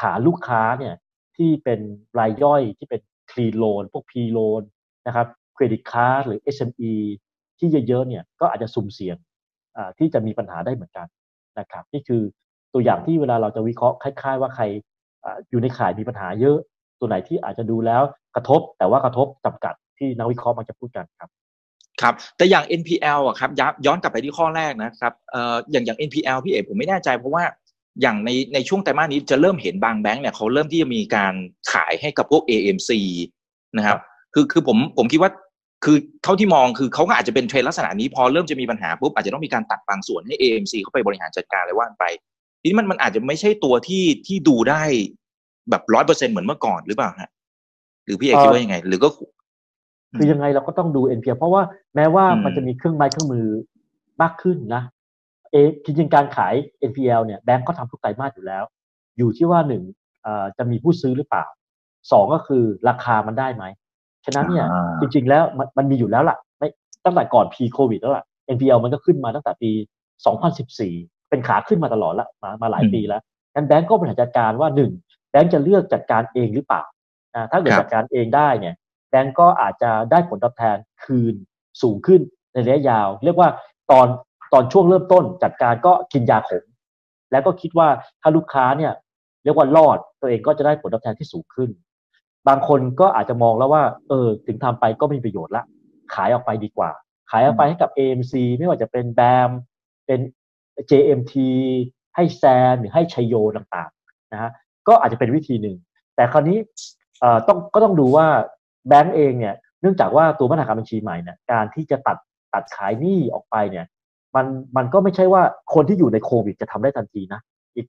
ฐานลูกค้าเนี่ยที่เป็นรายย่อยที่เป็น clean loan พวก P-loan นะครับ credit card หรือ SME ที่เยอะๆเนี่ยก็อาจจะสุ่มเสี่ยงที่จะมีปัญหาได้เหมือนกันนะครับนี่คือตัวอย่างที่เวลาเราจะวิเคราะห์คล้าย ๆ ว่าใครอยู่ในข่ายมีปัญหาเยอะ ตัวไหนที่อาจจะดูแล้วกระทบแต่ว่ากระทบจำกัดที่นักวิเคราะห์มักจะพูดกันครับ ครับแต่อย่าง NPL อะครับย้อนกลับไปที่ข้อแรกนะครับเอ่ออย่างอย่าง NPL พี่เอกผมไม่แน่ใจเพราะว่าอย่างในในช่วงไตรมาสนี้จะเริ่มเห็นบางแบงก์เนี่ยเขาเริ่มที่จะมีการขายให้กับพวก AMC นะครับคือคือผมผมคิดว่าคือเท่าที่มองคือเขาก็อาจจะเป็นเทรนลักษณะนี้พอเริ่มจะมีปัญหาปุ๊บอาจจะต้องมีการตัดบางส่วนให้ AMC เข้าไปบริหารจัดการอะไรว่ากันไปทีนี้มันมันอาจจะไม่ใช่ตัวที่ที่ดูได้แบบร้อยเปอร์เซ็นต์เหมือนเมื่อก่อนหรือเปล่าฮะหรือพี่เอกคิดว่ายังไง หรือก็ คือยังไงเราก็ต้องดู NPL เพราะว่าแม้ว่ามันจะมีเครื่องไม้เครื่องมือมากขึ้นนะเอจริงๆการขาย NPL เนี่ยแบงก์ก็ทำทุกไตรมาสอยู่แล้ว อยู่ที่ว่าหนึ่งจะมีผู้ซื้อหรือเปล่าสองก็คือราคามันได้ไหมฉะนั้นเนี่ยจริงๆแล้วมันมันมีอยู่แล้วล่ะไม่ตั้งแต่ก่อน p ีโควิดแล้วล่ะ NPL มันก็ขึ้นมาตั้งแต่ปี 2014 เป็นขาขึ้นมาตลอดละมามาหลายปีแล้วงั้นแบงก์ก็บริหารจัดการว่าหนึ่งแบงก์จะเลือกจัดการเองหรือเปล่าถ้าเกิดจัดการเองได้เนี่ยแบงก์ก็อาจจะได้ผลตอบแทนคืนสูงขึ้นในระยะยาว เรียกว่าตอนตอนช่วงเริ่มต้นจัดการก็กินยาขมแล้วก็คิดว่าถ้าลูกค้าเนี่ยเรียกว่ารอดตัวเองก็จะได้ผลตอบแทนที่สูงขึ้น บางคนก็อาจจะมองแล้วว่า เออ ถึงทำไปก็ไม่มีประโยชน์ละ ขายออกไปดีกว่า ขายออกไปให้กับ AMC ไม่ว่าจะเป็นแบมเป็น JMT ให้แซนหรือให้ชัยโยต่างๆนะฮะก็อาจจะเป็นวิธีหนึ่ง แต่คราวนี้ต้องก็ต้องดูว่า แบงก์เองเนี่ยเนื่องจากว่าตัวมาตรการบัญชีใหม่เนี่ยการที่จะตัดตัดขายหนี้ออกไปเนี่ยมันมันก็ไม่ใช่ว่าคนที่อยู่ในโควิดจะทำได้ทันทีนะอีก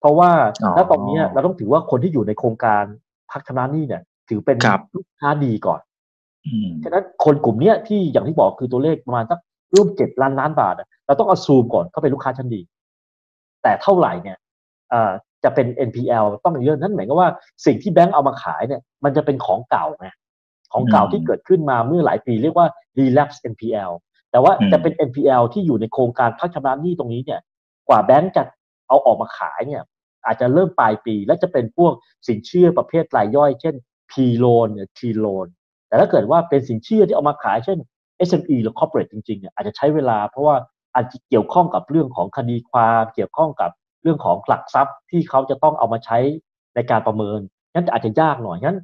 เพราะว่าณตอนนี้เราต้องถือว่าคนที่อยู่ในโครงการพักชำระหนี้เนี่ย ถือเป็นลูกค้าดีก่อนฉะนั้นคนกลุ่มนี้ที่อย่างที่บอกคือตัวเลขประมาณสักร่วมเจ็ดล้านล้านบาทเราต้องเอาซูมก่อนเขาเป็นลูกค้าชั้นดี แต่เท่าไหร่เนี่ยจะเป็น NPL ต้องเยอะนั่นหมายความว่าสิ่งที่แบงก์เอามาขายเนี่ย มันจะเป็นของเก่าไง ของเก่าที่เกิดขึ้นมาเมื่อหลายปีเรียกว่า relapse NPL แต่ว่าจะเป็น NPL ที่อยู่ในโครงการพักชำระหนี้ตรงนี้เนี่ยกว่าแบงก์จะเอาออกมาขายเนี่ยอาจจะเริ่มปลายปี และจะเป็นพวกสินเชื่อประเภทรายย่อย เช่น P loan เนี่ย T loan แต่ถ้าเกิดว่าเป็นสินเชื่อที่เอามาขายเช่น SME หรือ corporate จริงๆเนี่ยอาจจะใช้เวลาเพราะว่าอาจจะเกี่ยวข้องกับเรื่องของคดีความเกี่ยวข้องกับเรื่องของหลักทรัพย์ที่เขาจะต้องเอามาใช้ในการประเมินงั้นอาจจะยากหน่อยงั้น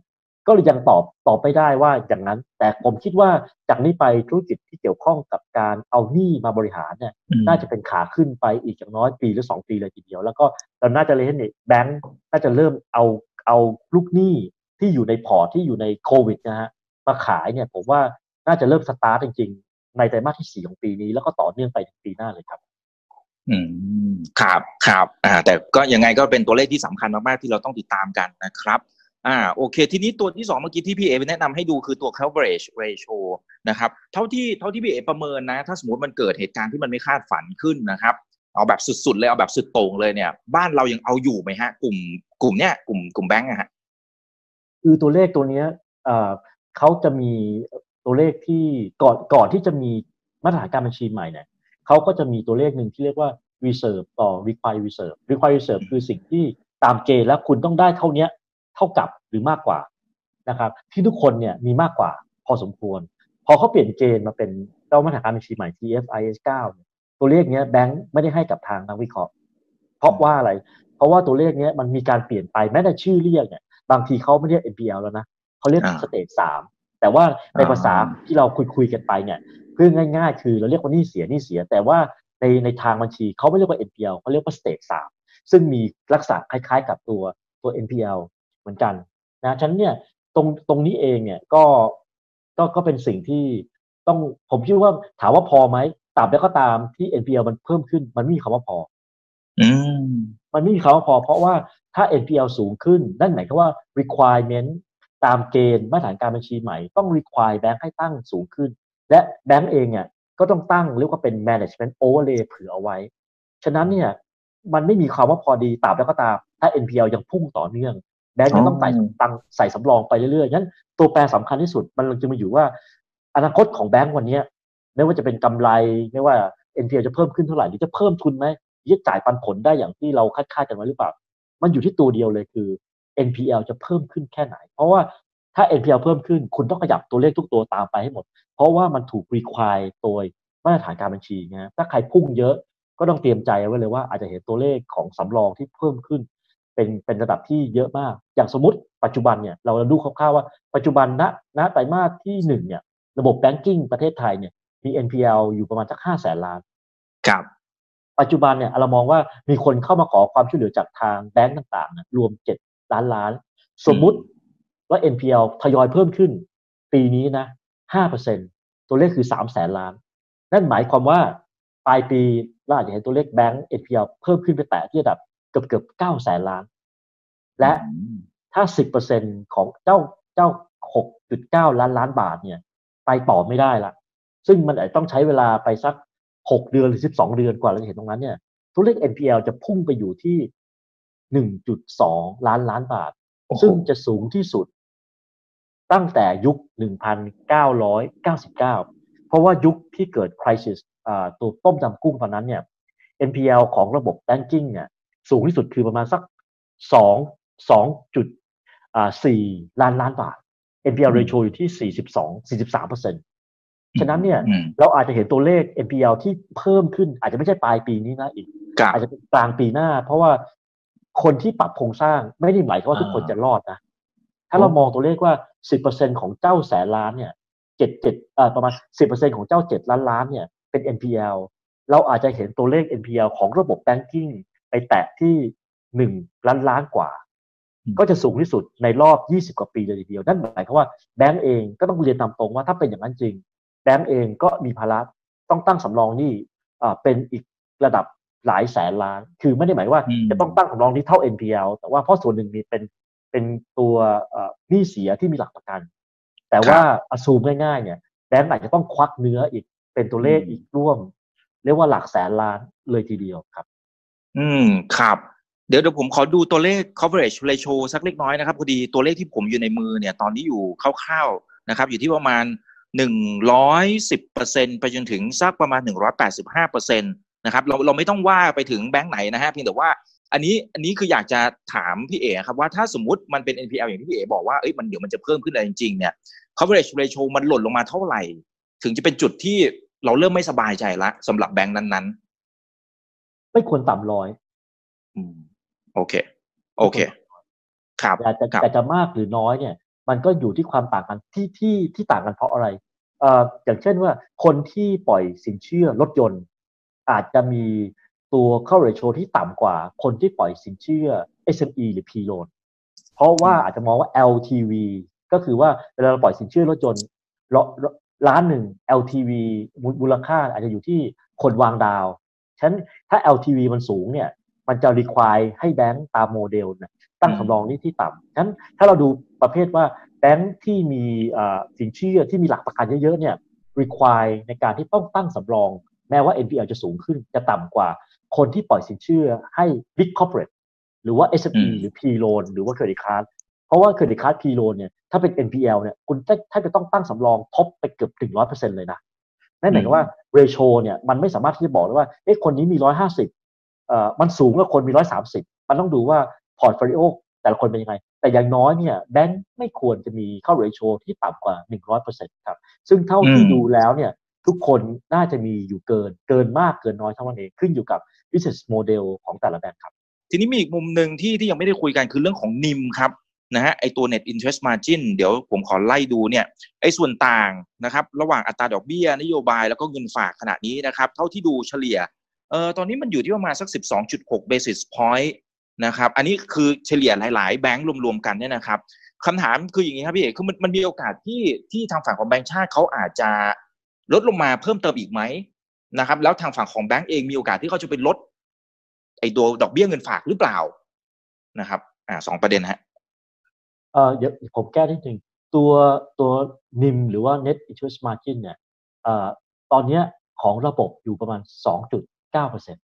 ก็เลยยังตอบตอบไม่ได้ว่าอย่างนั้น แต่ผมคิดว่าจากนี้ไปธุรกิจที่เกี่ยวข้องกับการเอาหนี้มาบริหารเนี่ยน่าจะเป็นขาขึ้นไปอีกอย่างน้อยปีหรือสองปีเลยทีเดียว แล้วก็เราน่าจะเลยเห็นแบงก์น่าจะเริ่มเอาเอาลูกหนี้ที่อยู่ในพอร์ตที่อยู่ในโควิดนะฮะมาขายเนี่ยผมว่าน่าจะเริ่มสตาร์ทจริงๆ ในไตรมาสที่สี่ของปีนี้ แล้วก็ต่อเนื่องไปถึงปีหน้าเลยครับอืมครับครับอ่าแต่ก็ยังไงก็เป็นตัวเลขที่สำคัญมากๆที่เราต้องติดตามกันนะครับ อ่าโอเค ทีนี้ตัวที่สองเมื่อกี้ที่พี่เอแนะนำให้ดูคือตัว coverage ratio นะครับเท่าที่เท่าที่พี่เอประเมินนะ ถ้าสมมติมันเกิดเหตุการณ์ที่มันไม่คาดฝันขึ้นนะครับเอาแบบสุดๆเลยเอาแบบสุดโต่งเลยเนี่ย บ้านเรายังเอาอยู่ไหมฮะ กลุ่มกลุ่มเนี้ยกลุ่มกลุ่มแบงก์อะฮะคือตัวเลขตัวเนี้ยเอ่อเขาจะมีตัวเลขที่ก่อนก่อนที่จะมีมาตรฐานการบัญชีใหม่เนี่ยเขาก็จะมีตัวเลขหนึ่งที่เรียกว่า reserve ต่อ require reserve require reserve คือสิ่งที่ตามเกณฑ์แล้วคุณต้องได้เท่านี้ เท่ากับหรือมากกว่านะครับ ที่ทุกคนเนี่ยมีมากกว่าพอสมควร พอเขาเปลี่ยนเกณฑ์มาเป็นเจ้ามาตรฐานการบัญชีใหม่ TFIS 9ตัวเลขนี้แบงค์ไม่ได้ให้กับทางนักวิเคราะห์ เพราะว่าอะไร เพราะว่าตัวเลขนี้มันมีการเปลี่ยนไปแม้แต่ชื่อเรียกเนี่ยบางทีเขาไม่เรียก NPL แล้วนะเขาเรียกสเตจสามแต่ว่าในภาษาที่เราคุยคุยกันไปเนี่ยเพื่อง่าย ๆ คือเราเรียกว่านี่เสียนี่เสีย แต่ว่าในในทางบัญชีเขาไม่เรียกว่า NPL เขาเรียกว่า stage สามซึ่งมีลักษณะคล้ายๆ กับตัวตัว NPL เหมือนกันนะฉะนั้นเนี่ยตรงตรงนี้เองเนี่ยก็ก็ก็เป็นสิ่งที่ต้องผมคิดว่าถามว่าพอไหมตราบใดก็ตามที่ NPL มันเพิ่มขึ้น มันไม่มีคำว่าพออืมมันไม่มีคำว่าพอ เพราะว่าถ้า NPL สูงขึ้น นั่นหมายความว่า requirement ตามเกณฑ์มาตรฐานการบัญชีใหม่ ต้อง require แบงค์ให้ตั้งสูงขึ้น และแบงค์เองเนี่ยก็ต้องตั้งเรียกว่าเป็น management overlay เผื่อเอาไว้ ฉะนั้นเนี่ยมันไม่มีคำว่าพอดีตราบแล้วก็ตาม ถ้า NPL ยังพุ่งต่อเนื่อง แบงก์ยังต้องใส่ตังใส่สำรองไปเรื่อยๆงั้นตัวแปรสำคัญที่สุดมันจะมาอยู่ว่า อนาคตของแบงก์วันนี้ไม่ว่าจะเป็นกำไรไม่ว่า NPL จะเพิ่มขึ้นเท่าไหร่หรือจะเพิ่มทุนไหมจะจ่ายปันผลได้อย่างที่เราคาดคาดกันไว้หรือเปล่า มันอยู่ที่ตัวเดียวเลยคือ NPL จะเพิ่มขึ้นแค่ไหน เพราะว่าถ้า NPL เพิ่มขึ้น คุณต้องขยับตัวเลขทุกตัวตามไปให้หมด เพราะว่ามันถูกรีควายโดยมาตรฐานการบัญชีนะถ้าใครพุ่งเยอะก็ต้องเตรียมใจไว้เลยว่าอาจจะเห็นตัวเลขของสำรองที่เพิ่มขึ้น เป็นเป็นระดับที่เยอะมาก อย่างสมมติปัจจุบันเนี่ยเราดูคร่าวๆว่าปัจจุบันณณไตรมาสที่หนึ่งเนี่ยระบบแบงกิ้งประเทศไทยเนี่ยมี NPL อยู่ประมาณสักห้าแสนล้าน ครับ ปัจจุบันเนี่ยเรามองว่ามีคนเข้ามาขอความช่วยเหลือจากทางแบงก์ต่างๆรวมเจ็ดล้านล้าน สมมุติว่า NPL ทยอยเพิ่มขึ้น ปีนี้นะห้าเปอร์เซ็นตัวเลขคือสามแสนล้าน นั่นหมายความว่าปลายปีเราอาจจะเห็นตัวเลขแบงก์ NPL เพิ่มขึ้นไปแตะที่ระดับ เกือบเกือบเก้าแสนล้าน และถ้าสิบเปอร์เซ็นของเจ้าเจ้าหกจุดเก้าล้านล้านบาทเนี่ย ไปต่อไม่ได้ละ ซึ่งมันอาจต้องใช้เวลาไปสักหกเดือนหรือสิบสองเดือนกว่าเราจะเห็นตรงนั้นเนี่ยตัวเลข NPL จะพุ่งไปอยู่ที่หนึ่งจุดสองล้านล้านบาท ซึ่งจะสูงที่สุด ตั้งแต่ยุคหนึ่งพันเก้าร้อยเก้าสิบเก้าเพราะว่ายุคที่เกิดคริสิสตัวต้มจำกุ้งตอนนั้นเนี่ย NPL ของระบบ banking เนี่ย สูงที่สุดคือประมาณสักสองสองจุดสี่ล้านล้านบาท NPL ratio อยู่ที่สี่สิบสองสี่สิบสามเปอร์เซ็นต์ฉะนั้นเนี่ยเราอาจจะเห็นตัวเลข NPL ที่เพิ่มขึ้น อาจจะไม่ใช่ปลายปีนี้นะอีก อาจจะเป็นกลางปีหน้า เพราะว่าคนที่ปรับโครงสร้างไม่ได้หมายความว่าทุกคนจะรอดนะ ถ้าเรามองตัวเลขว่าสิบเปอร์เซ็นของเจ้าแสนล้านเนี่ยเจ็ดเจ็ดประมาณสิบเปอร์เซ็นของเจ้าเจ็ดล้านล้านเนี่ยเป็น NPL เราอาจจะเห็นตัวเลข NPL ของระบบ banking ไปแตะที่หนึ่งล้านล้านกว่า ก็จะสูงที่สุดในรอบ 20 กว่าปีเลยทีเดียว นั่นหมายความว่าแบงก์เองก็ต้องเรียนตามตรงว่าถ้าเป็นอย่างนั้นจริง แบงก์เองก็มีภาระต้องตั้งสำรองนี่เป็นอีกระดับหลายแสนล้าน คือไม่ได้หมายว่าจะต้องตั้งสำรองที่เท่า NPL แต่ว่าเพราะส่วนหนึ่งมีเป็นเป็นตัวหนี้เสียที่มีหลักประกัน แต่ว่าอสูมง่ายๆเนี่ยแบงก์อาจจะต้องควักเนื้ออีกเป็นตัวเลขอีกร่วม เรียกว่าหลักแสนล้านเลยทีเดียวครับ อืมครับเดี๋ยวเดี๋ยวผมขอดูตัวเลข coverage ratio สักเล็กน้อยนะครับพอดีตัวเลขที่ผมอยู่ในมือเนี่ย ตอนนี้อยู่คร่าวๆนะครับ อยู่ที่ประมาณหนึ่งร้อยสิบเปอร์เซ็นไปจนถึงสักประมาณหนึ่งร้อยแปดสิบห้าเปอร์เซ็นตนะครับเราเราไม่ต้องว่าไปถึงแบงก์ไหนนะฮะเพียงแต่ว่า อันนี้อันนี้คืออยากจะถามพี่เอ๋ครับว่าถ้าสมมติมันเป็น NPL อย่างที่พี่เอ๋บอกว่าเอ้ยมันเดี๋ยวมันจะเพิ่มขึ้นอะไรจริงๆเนี่ย coverage ratio มันหล่นลงมาเท่าไหร่ ถึงจะเป็นจุดที่เราเริ่มไม่สบายใจละสำหรับแบงก์นั้น ไม่ควรต่ำร้อยๆอืมโอเค โอเค ครับแต่จะครับแต่จะมากหรือน้อยเนี่ย มันก็อยู่ที่ความต่างกันที่ที่ที่ต่างกันเพราะอะไรเอ่ออย่างเช่นว่าคนที่ปล่อยสินเชื่อรถยนต์ อาจจะมีตัวเข้าเรโชที่ต่ำกว่า คนที่ปล่อยสินเชื่อ SME หรือ P loan เพราะว่าอาจจะมองว่า LTV ก็คือว่าเวลาเราปล่อยสินเชื่อรถยนต์ละล้านหนึ่ง LTV มูลมูลค่าอาจจะอยู่ที่คนวางดาว ฉะนั้นถ้า LTV มันสูงเนี่ย มันจะ require ให้แบงก์ตามโมเดลนะตั้งสำรองนี่ที่ต่ำฉะนั้นถ้าเราดูประเภทว่าแบงก์ที่มีเอ่อสินเชื่อที่มีหลักประกันเยอะๆเนี่ย require ในการที่ต้องตั้งสำรอง แม้ว่า NPL จะสูงขึ้นจะต่ำกว่า คนที่ปล่อยสินเชื่อให้ big corporate หรือว่า SME อืมหรือ P loan หรือว่า credit card เพราะว่า credit card P loan เนี่ยถ้าเป็น NPL เนี่ยคุณถ้าจะต้องตั้งสำรองทบไปเกือบถึงร้อยเปอร์เซ็นต์เลยนะ นั่นหมายความว่า ratio เนี่ยมันไม่สามารถที่จะบอกได้ว่าเอ๊ะคนนี้มีร้อยห้าสิบเอ่อมันสูงกว่าคนมีร้อยสามสิบมันต้องดูว่า portfolio แต่ละคนเป็นยังไง แต่อย่างน้อยเนี่ยแบงค์ไม่ควรจะมีเข้า ratio ที่ต่ำกว่า100%ครับ ซึ่งเท่าที่อืมดูแล้วเนี่ยทุกคนน่าจะมีอยู่เกินเกินมากเกินน้อยเท่านั้นเองขึ้นอยู่กับ business model ของแต่ละแบงค์ครับ ทีนี้มีอีกมุมหนึ่งที่ที่ยังไม่ได้คุยกันคือเรื่องของนิมครับ นะฮะไอตัว net interest margin เดี๋ยวผมขอไล่ดูเนี่ยไอส่วนต่างนะครับระหว่างอัตราดอกเบี้ยนโยบายแล้วก็เงินฝากขณะนี้นะครับเท่าที่ดูเฉลี่ยเออตอนนี้มันอยู่ที่ประมาณสัก 12.6 basis point นะครับอันนี้คือเฉลี่ยหลาย ๆ แบงก์รวมๆกันเนี่ยนะครับคำถามคืออย่างนี้ครับพี่เอกคือมันมันมีโอกาสที่ที่ทางฝั่งของแบงก์ชาติเขาอาจจะลดลงมาเพิ่มเติมอีกไหมนะครับแล้วทางฝั่งของแบงก์เองมีโอกาสที่เขาจะไปลดไอ้ตัวดอกเบี้ยเงินฝากหรือเปล่านะครับอ่าสองประเด็นฮะ เอ่อเดี๋ยวผมแก้นิดนึงตัวตัว NIM หรือว่า net interest margin เนี่ยเอ่อตอนเนี้ยของระบบอยู่ประมาณ 2.9%น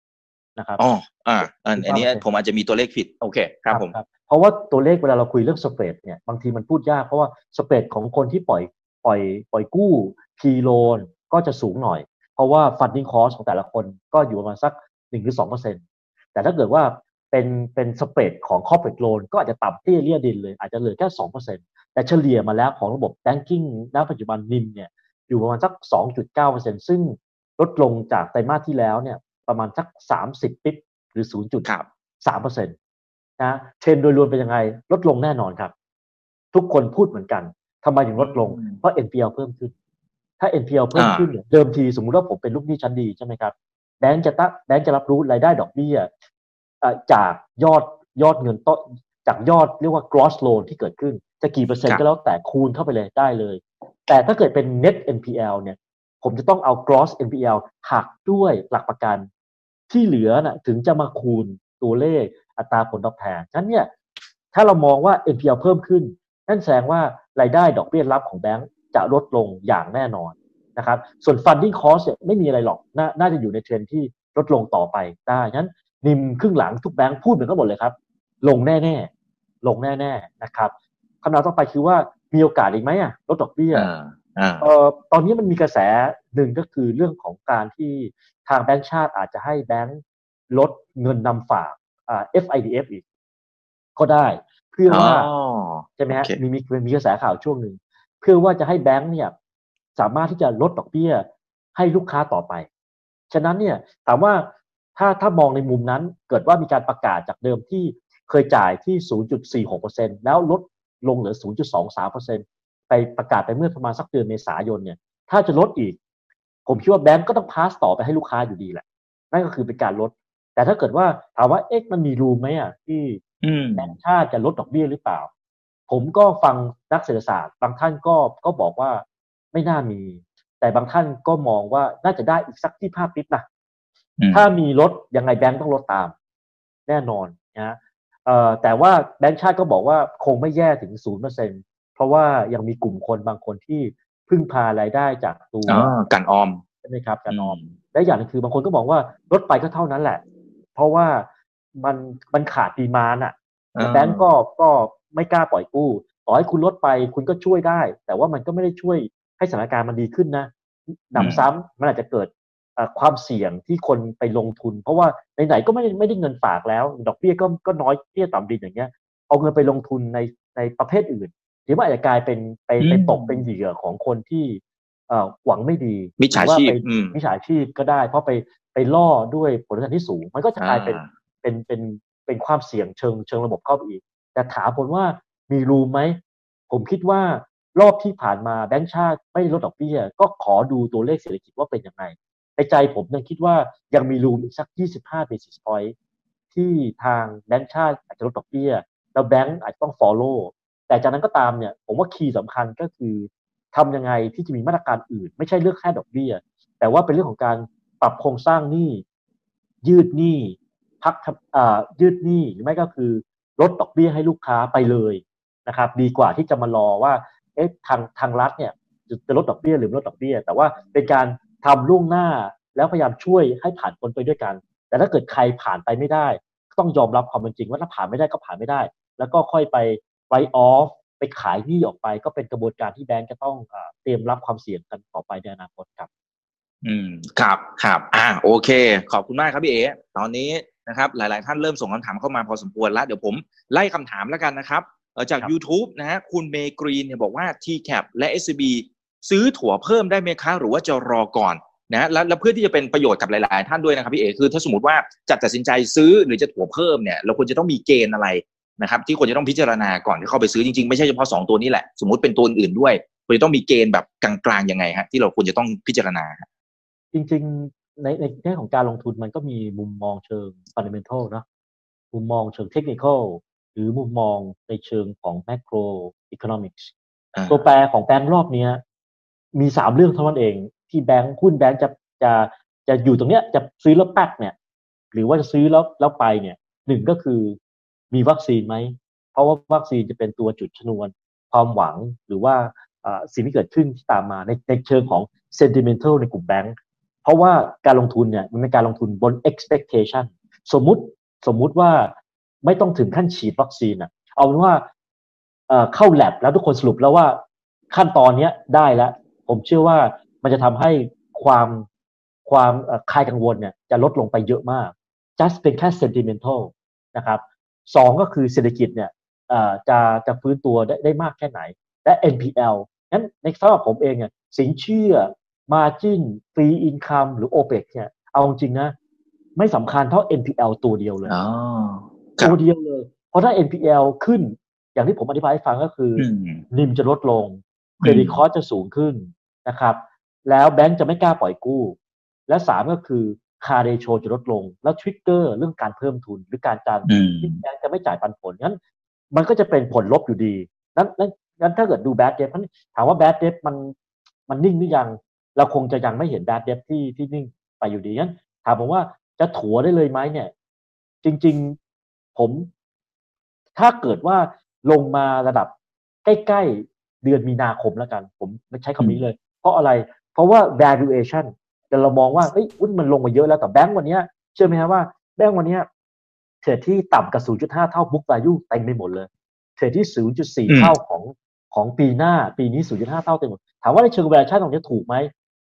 ะครับอ๋ออ่าอันอันนี้19%ผมอาจจะมีตัวเลขผิด โอเคครับผมเพราะว่าตัวเลขเวลาเราคุยเรื่องสเปรดเนี่ยบางทีมันพูดยากเพราะว่าสเปรดของคนที่ปล่อยปล่อยปล่อยกู้ P loan ก็จะสูงหน่อย เพราะว่า funding cost ของแต่ละคนก็อยู่ประมาณสัก1หรือ2%แต่ถ้าเกิดว่า เป็นเป็นสเปรดของ corporate loan ก็อาจจะต่ำเตี้ยเลี่ยดินเลย อาจจะเหลือแค่2%แต่เฉลี่ยมาแล้วของระบบ banking ณปัจจุบันนิมเนี่ยอยู่ประมาณสัก 2.9%ซึ่งลดลงจากไตรมาสที่แล้วเนี่ยประมาณสัก 30ปิ๊บหรือครับ0.3%นะเทรนด์โดยรวมเป็นยังไงลดลงแน่นอนครับ ทุกคนพูดเหมือนกันทำไมถึงลดลงอืมเพราะ NPL เพิ่มขึ้น ถ้า NPL เพิ่มอ่าขึ้นเนี่ยเดิมทีสมมุติว่าผมเป็นลูกหนี้ชั้นดีใช่ไหมครับแบงก์จะตั้งแบงก์จะรับรู้รายได้ดอกเบี้ยเอ่อ จากยอดยอดเงินต้นจากยอดเรียกว่า gross loan ที่เกิดขึ้น จะกี่เปอร์เซ็นต์ก็แล้วแต่คูณเข้าไปเลยได้เลย แต่ถ้าเกิดเป็น net NPL เนี่ย ผมจะต้องเอา gross NPL หักด้วยหลักประกัน ที่เหลือน่ะถึงจะมาคูณตัวเลขอัตราผลตอบแทนฉะนั้นเนี่ย ถ้าเรามองว่า NPL เพิ่มขึ้น นั่นแสดงว่ารายได้ดอกเบี้ยรับของแบงก์จะลดลงอย่างแน่นอนนะครับ ส่วน funding cost เนี่ยไม่มีอะไรหรอกนาน่าจะอยู่ในเทรนด์ที่ลดลงต่อไปได้ฉะนั้น นิมครึ่งหลังทุกแบงก์พูดเหมือนกันหมดเลยครับ ลงแน่ๆ ลงแน่ๆนะครับคำถามต่อไปคือว่ามีโอกาสอีกไหมอะลดดอกเบี้ยอ่าอ่าเอ่อตอนนี้มันมีกระแสหนึ่งก็คือเรื่องของการที่ทางแบงก์ชาติอาจจะให้แบงก์ลดเงินนำฝากอ่า FIDF อีก ก็ได้ เพื่อว่าอ๋อใช่ไหมฮะโอเคมีมีมีกระแสข่าวช่วงหนึ่งเพื่อว่าจะให้แบงก์เนี่ยสามารถที่จะลดดอกเบี้ยให้ลูกค้าต่อไป ฉะนั้นเนี่ยถามว่า ถ้าถ้ามองในมุมนั้นเกิดว่ามีการประกาศจากเดิมที่เคยจ่ายที่ 0.46%แล้วลดลงเหลือ 0.23%ไปประกาศไปเมื่อประมาณสักเดือนเมษายนเนี่ย ถ้าจะลดอีก ผมคิดว่าแบงก์ก็ต้องพาสต่อไปให้ลูกค้าอยู่ดีแหละ นั่นก็คือเป็นการลด แต่ถ้าเกิดว่าถามว่าเอ๊ะมันมีรูมไหมอะที่อืมแบงก์ชาติจะลดดอกเบี้ยหรือเปล่า ผมก็ฟังนักเศรษฐศาสตร์ บางท่านก็ก็บอกว่าไม่น่ามี แต่บางท่านก็มองว่าน่าจะได้อีกสักที่ภาพปิดนะอืม ถ้ามีลดยังไงแบงก์ต้องลดตาม แน่นอนนะเอ่อแต่ว่าแบงก์ชาติก็บอกว่าคงไม่แย่ถึงศูนย์เปอร์เซ็นเพราะว่ายังมีกลุ่มคนบางคนที่พึ่งพารายได้จากตัวอ๋อการออมใช่ไหมครับการออมมและอย่างหนึงคือบางคนก็บอกว่าลดไปก็เท่านั้นแหละ เพราะว่ามันมันขาดดีมานอะแบงก์ก็ก็ไม่กล้าปล่อยกู้ต่อให้คุณลดไปคุณก็ช่วยได้ แต่ว่ามันก็ไม่ได้ช่วยให้สถานการณ์มันดีขึ้นนะหนำซ้ำมันอาจจะเกิด ความเสี่ยงที่คนไปลงทุน เพราะว่าไหนๆก็ไม่ได้ไม่ได้เงินฝากแล้ว ดอกเบี้ยก็ก็น้อยเบี้ยต่ำดินอย่างเงี้ยเอาเงินไปลงทุนในในประเภทอื่นหรือว่าอาจจะกลายเป็นไปไปตกเป็นเหยื่อของคนที่หวังไม่ดีมิจฉาชีพมิจฉาชีพก็ได้ เพราะไปไปล่อด้วยผลตอบแทนที่สูง มันก็จะกลายเป็นเป็นเป็นเป็นความเสี่ยงเชิงเชิงระบบเข้าไปอีก แต่ถามผมว่ามีรูมไหม ผมคิดว่ารอบที่ผ่านมาแบงก์ชาติไม่ลดดอกเบี้ย ก็ขอดูตัวเลขเศรษฐกิจว่าเป็นยังไง ในใจผมยังคิดว่ายังมีรูมอีกสัก 25 basis point ที่ทางแบงก์ชาติอาจจะลดดอกเบี้ย แล้วแบงก์อาจจะต้อง follow แต่จากนั้นก็ตามเนี่ยผมว่าคีย์สำคัญก็คือทำยังไงที่จะมีมาตรการอื่น ไม่ใช่เลือกแค่ดอกเบี้ย แต่ว่าเป็นเรื่องของการปรับโครงสร้างหนี้ยืดหนี้พักยืดหนี้หรือไม่ก็คือลดดอกเบี้ยให้ลูกค้าไปเลยนะครับ ดีกว่าที่จะมารอว่าเอ๊ะทางทางรัฐเนี่ยจะลดดอกเบี้ยหรือไม่ลดดอกเบี้ย แต่ว่าเป็นการ ทำล่วงหน้าแล้วพยายามช่วยให้ผ่านคนไปด้วยกัน แต่ถ้าเกิดใครผ่านไปไม่ได้ ต้องยอมรับความเป็นจริงว่าถ้าผ่านไม่ได้ก็ผ่านไม่ได้ แล้วก็ค่อยไปไ r ออฟไปขายหนี้ออกไป ก็เป็นกระบวนการที่แบงก์จะต้องเตรียมรับความเสี่ยงกันต่อไปในอนาคตครับ อืมครับครับอ่าโอเค ขอบคุณมากครับพี่เอ๋ตอนนี้นะครับหลาย ๆ ท่านเริ่มส่งคำถามเข้ามาพอสมควรแล้ว เดี๋ยวผมไล่คำถามแล้วกันนะครับจาก YouTube นะฮะคุณเมกรีนเนี่ยบอกว่า TCAP และ SCB ซื้อถั่วเพิ่มได้ไหมคะ หรือว่าจะรอก่อนนะแล้วแล้วเพื่อที่จะเป็นประโยชน์กับหลาย ๆ ท่านด้วยนะครับพี่เอกคือถ้าสมมติว่าจะตัดสินใจซื้อหรือจะถั่วเพิ่มเนี่ยเราควรจะต้องมีเกณฑ์อะไรนะครับที่ควรจะต้องพิจารณาก่อนที่เข้าไปซื้อจริง ๆ ไม่ใช่เฉพาะ2ตัวนี้แหละ สมมติเป็นตัวอื่นด้วยควรจะต้องมีเกณฑ์แบบกลางๆยังไงฮะที่เราควรจะต้องพิจารณาจริง ๆ ในในแง่ของการลงทุนมันก็มีมุมมองเชิง fundamental นะมุมมองเชิง technical หรือมุมมองในเชิงของ macroeconomics ตัวแปรของแบงค์รอบนี้ มีสามเรื่องเท่านั้นเอง ที่แบงค์หุ้นแบงค์จะจะจะอยู่ตรงเนี้ยจะซื้อแล้วแป๊กเนี่ย หรือว่าจะซื้อแล้วแล้วไปเนี่ยหนึ่งก็คือมีวัคซีนไหม เพราะว่าวัคซีนจะเป็นตัวจุดชนวน ความหวังหรือว่าสิ่งที่เกิดขึ้นที่ตามมาในในเชิงของ sentimental ในกลุ่มแบงค์เพราะว่าการลงทุนเนี่ยมันเป็นการลงทุนบน expectation สมมุติสมมุติว่าไม่ต้องถึงขั้นฉีดวัคซีนอะ เอาเป็นว่าเข้าแลบแล้วทุกคนสรุปแล้วว่าขั้นตอนเนี้ยได้แล้ว ผมเชื่อว่ามันจะทำให้ความความคลายกังวลเนี่ยจะลดลงไปเยอะมาก just เป็นแค่ sentimental นะครับสองก็คือเศรษฐกิจเนี่ยจะจะฟื้นตัวได้ได้มากแค่ไหน และ NPL งั้นในสำหรับผมเองเนี่ยสินเชื่อ margin free income หรือ OPEX เนี่ยเอาจริงนะไม่สำคัญเท่า NPL ตัวเดียวเลยตัวเดียวเลย เพราะถ้า NPL ขึ้นอย่างที่ผมอธิบายให้ฟังก็คือ นิมจะลดลงเครดิตคอร์จะสูงขึ้น นะครับ แล้วแบงก์จะไม่กล้าปล่อยกู้ และสามก็คือคาเรโชจะลดลง แล้วทริกเกอร์เรื่องการเพิ่มทุนหรือการจานที่แบงก์จะไม่จ่ายปันผลงั้น มันก็จะเป็นผลลบอยู่ดีนั้นนั้นถ้าเกิดดูแบดเดฟถามว่าแบดเดฟมันมันนิ่งหรือยัง เราคงจะยังไม่เห็นแบดเดฟที่ที่นิ่งไปอยู่ดีงั้นถามผมว่าจะถัวได้เลยไหมเนี่ย จริง ๆผม ถ้าเกิดว่าลงมาระดับใกล้ๆเดือนมีนาคมแล้วกัน ผมไม่ใช้คำนี้เลย เพราะอะไร เพราะว่า valuation แต่เรามองว่าเอ้ยหุ้นมันลงมาเยอะแล้วแต่แบงก์วันนี้เชื่อไหมครับว่าแบงก์วันนี้เทรดที่ต่ำกับ 0.5 เท่า book value เต็มไปหมดเลยเทรดที่ 0.4 เท่าของของปีหน้าปีนี้ 0.5 เท่าเต็มหมด ถามว่าในเชิง valuation ตรงนี้ถูกไหม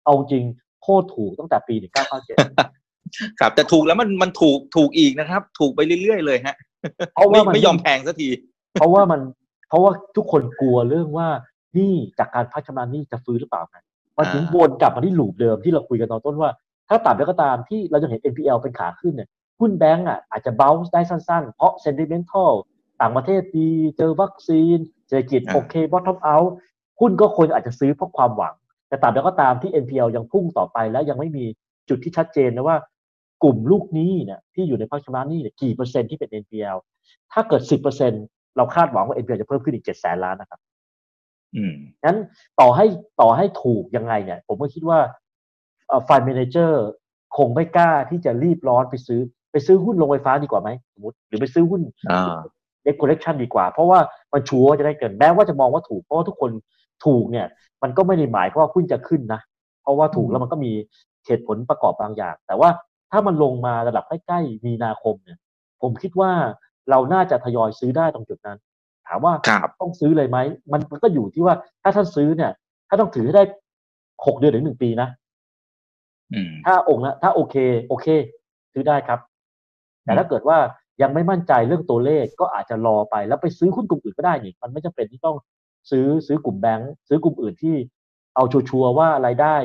เอาจริงโคตรถูกตั้งแต่ปี 1997 ครับ แต่ถูกแล้วมันมันถูกถูกอีกนะครับ ถูกไปเรื่อยๆเลยฮะเพราะว่าไม่ยอมแพงสักที เพราะว่ามันเพราะว่าทุกคนกลัวเรื่องว่า นี่จากการพัฒนานี่จะฟื้นหรือเปล่าไงมาถึงวนกลับมาที่หลูปเดิมที่เราคุยกันตอนต้นว่า ถ้าต่ำแล้วก็ตามที่เราจะเห็น NPL เป็นขาขึ้นเนี่ยหุ้นแบงก์อะอาจจะเบลส์ได้สั้นๆ เพราะ sentimental ต่างประเทศดีเจอวัคซีนเศรษฐกิจโอเค bottom out หุ้นก็ควรอาจจะซื้อเพราะความหวัง แต่ตามแล้วก็ตามที่ NPL ยังพุ่งต่อไปแล้วยังไม่มีจุดที่ชัดเจนนะว่ากลุ่มลูกหนี้เนี่ยที่อยู่ในพักชำระหนี้เนี่ยกี่เปอร์เซ็นต์ที่เป็น NPL ถ้าเกิด 10%เราคาดหวังว่า NPL จะเพิ่มขึ้นอีก7แสนล้านนะครับ งั้นต่อให้ต่อให้ถูกยังไงเนี่ย ผมก็คิดว่า fund manager คงไม่กล้าที่จะรีบร้อนไปซื้อ ไปซื้อหุ้นโรงไฟฟ้าดีกว่าไหมสมมติหรือไปซื้อหุ้น debt collection ดีกว่า เพราะว่ามันชัวร์จะได้เกินแม้ว่าจะมองว่าถูกเพราะว่าทุกคนถูกเนี่ย มันก็ไม่ได้หมายว่าหุ้นจะขึ้นนะเพราะว่าถูกแล้วมันก็มีเหตุผลประกอบบางอย่าง แต่ว่าถ้ามันลงมาระดับใกล้ๆมีนาคมเนี่ย ผมคิดว่าเราน่าจะทยอยซื้อได้ตรงจุดนั้น ถามว่าครับต้องซื้อเลยไหมมันมันก็อยู่ที่ว่าถ้าท่านซื้อเนี่ยถ้าต้องถือให้ได้หกเดือนถึงหนึ่งปีนะอืมถ้าองค์ละถ้าโอเค โอเค ซื้อได้ครับ แต่ถ้าเกิดว่ายังไม่มั่นใจเรื่องตัวเลขก็อาจจะรอไปแล้วไปซื้อหุ้นกลุ่มอื่นก็ได้นี่มันไม่จำเป็นที่ต้องซื้อซื้อกลุ่มแบงก์ซื้อกลุ่มอื่นที่เอาชัวร์ๆว่ารายได้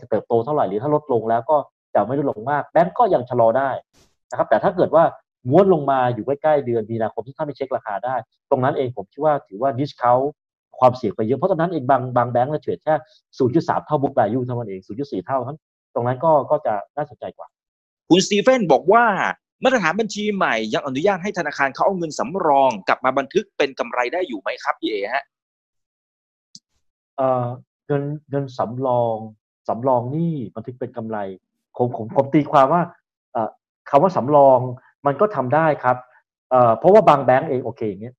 จะเติบโตเท่าไหร่หรือถ้าลดลงแล้วก็จะไม่ลดลงมากแบงก์ก็ยังชะลอได้นะครับ แต่ถ้าเกิดว่า มันลงมาอยู่ใกล้ๆเดือนมีนาคมที่ท่านไม่เช็คราคาได้ ตรงนั้นเองผมคิดว่าถือว่า discount ความเสี่ยงไปเยอะเพราะตอนนั้นเองบางบางแบงก์เนี่ย trade แค่ 0.3 เท่า book value เท่านั้นเอง 0.4 เท่านั้นตรงนั้นก็ก็จะน่าสนใจกว่า คุณสตีเฟนบอกว่ามาตรฐานบัญชีใหม่ยังอนุญาตให้ธนาคารเขาเอาเงินสำรองกลับมาบันทึกเป็นกำไรได้อยู่ไหมครับพี่เอกฮะเอ่อเงินเงินสำรองสำรองนี่บันทึกเป็นกำไรผมผมผมตีความว่าเอ่อคำว่าสำรอง มันก็ทำได้ครับเพราะว่าบางแบงก์เองโอเคอย่างเงี้ย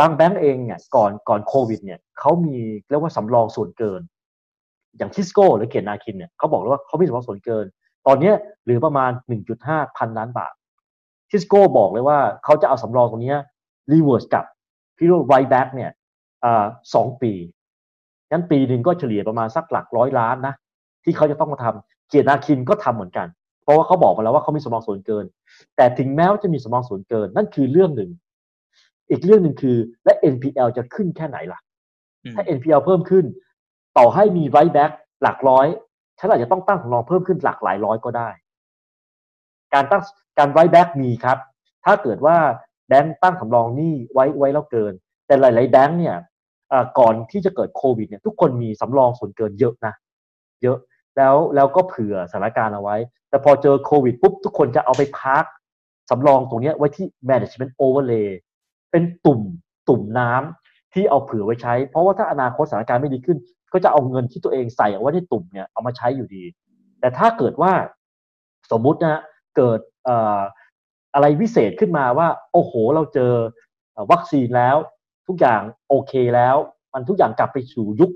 บางแบงก์เองเนี่ยก่อนก่อนโควิดเนี่ยเขามีเรียกว่าสำรองส่วนเกิน อย่างทิสโก้หรือเกียรตินาคินเนี่ยเขาบอกเลยว่าเขามีสำรองส่วนเกิน ตอนเนี้ยเหลือประมาณ 1.5 พันล้านบาททิสโก้บอกเลยว่าเขาจะเอาสำรองตรงเนี้reverse กลับที่เรียกว่า write back เนี่ยอสองปีงั้นปีหนึ่งก็เฉลี่ยประมาณสักหลักร้อยล้านนะที่เขาจะต้องมาทำเกียรตินาคินก็ทำเหมือนกัน เพราะว่าเขาบอกมาแล้วว่าเขามีสำรองส่วนเกิน แต่ถึงแม้ว่าจะมีสำรองส่วนเกิน นั่นคือเรื่องหนึ่ง อีกเรื่องหนึ่งคือ และ NPL จะขึ้นแค่ไหนล่ะ ถ้า NPL เพิ่มขึ้น ต่อให้มี write back หลักร้อยฉันอาจจะต้องตั้งสำรองเพิ่มขึ้นหลักหลายร้อยก็ได้ การตั้งการไรแบ็กมีครับ ถ้าเกิดว่าแบงก์ตั้งสำรองหนี้ไว้ไว้แล้วเกิน แต่หลาย ๆ แบงก์เนี่ยอ่าก่อนที่จะเกิดโควิดเนี่ยทุกคนมีสำรองส่วนเกินเยอะนะ เยอะ แล้วแล้วก็เผื่อสถานการณ์เอาไว้ แต่พอเจอโควิดปุ๊บทุกคนจะเอาไปพักสำรองตรงนี้ไว้ที่ management overlay เป็นตุ่มตุ่มน้ำที่เอาเผื่อไว้ใช้ เพราะว่าถ้าอนาคตสถานการณ์ไม่ดีขึ้น ก็จะเอาเงินที่ตัวเองใส่เอาไว้ในตุ่มเนี่ยเอามาใช้อยู่ดี แต่ถ้าเกิดว่าสมมุตินะเกิดอะไรวิเศษขึ้นมาว่า โอ้โห เราเจอวัคซีนแล้ว ทุกอย่างโอเคแล้ว มันทุกอย่างกลับไปสู่ยุค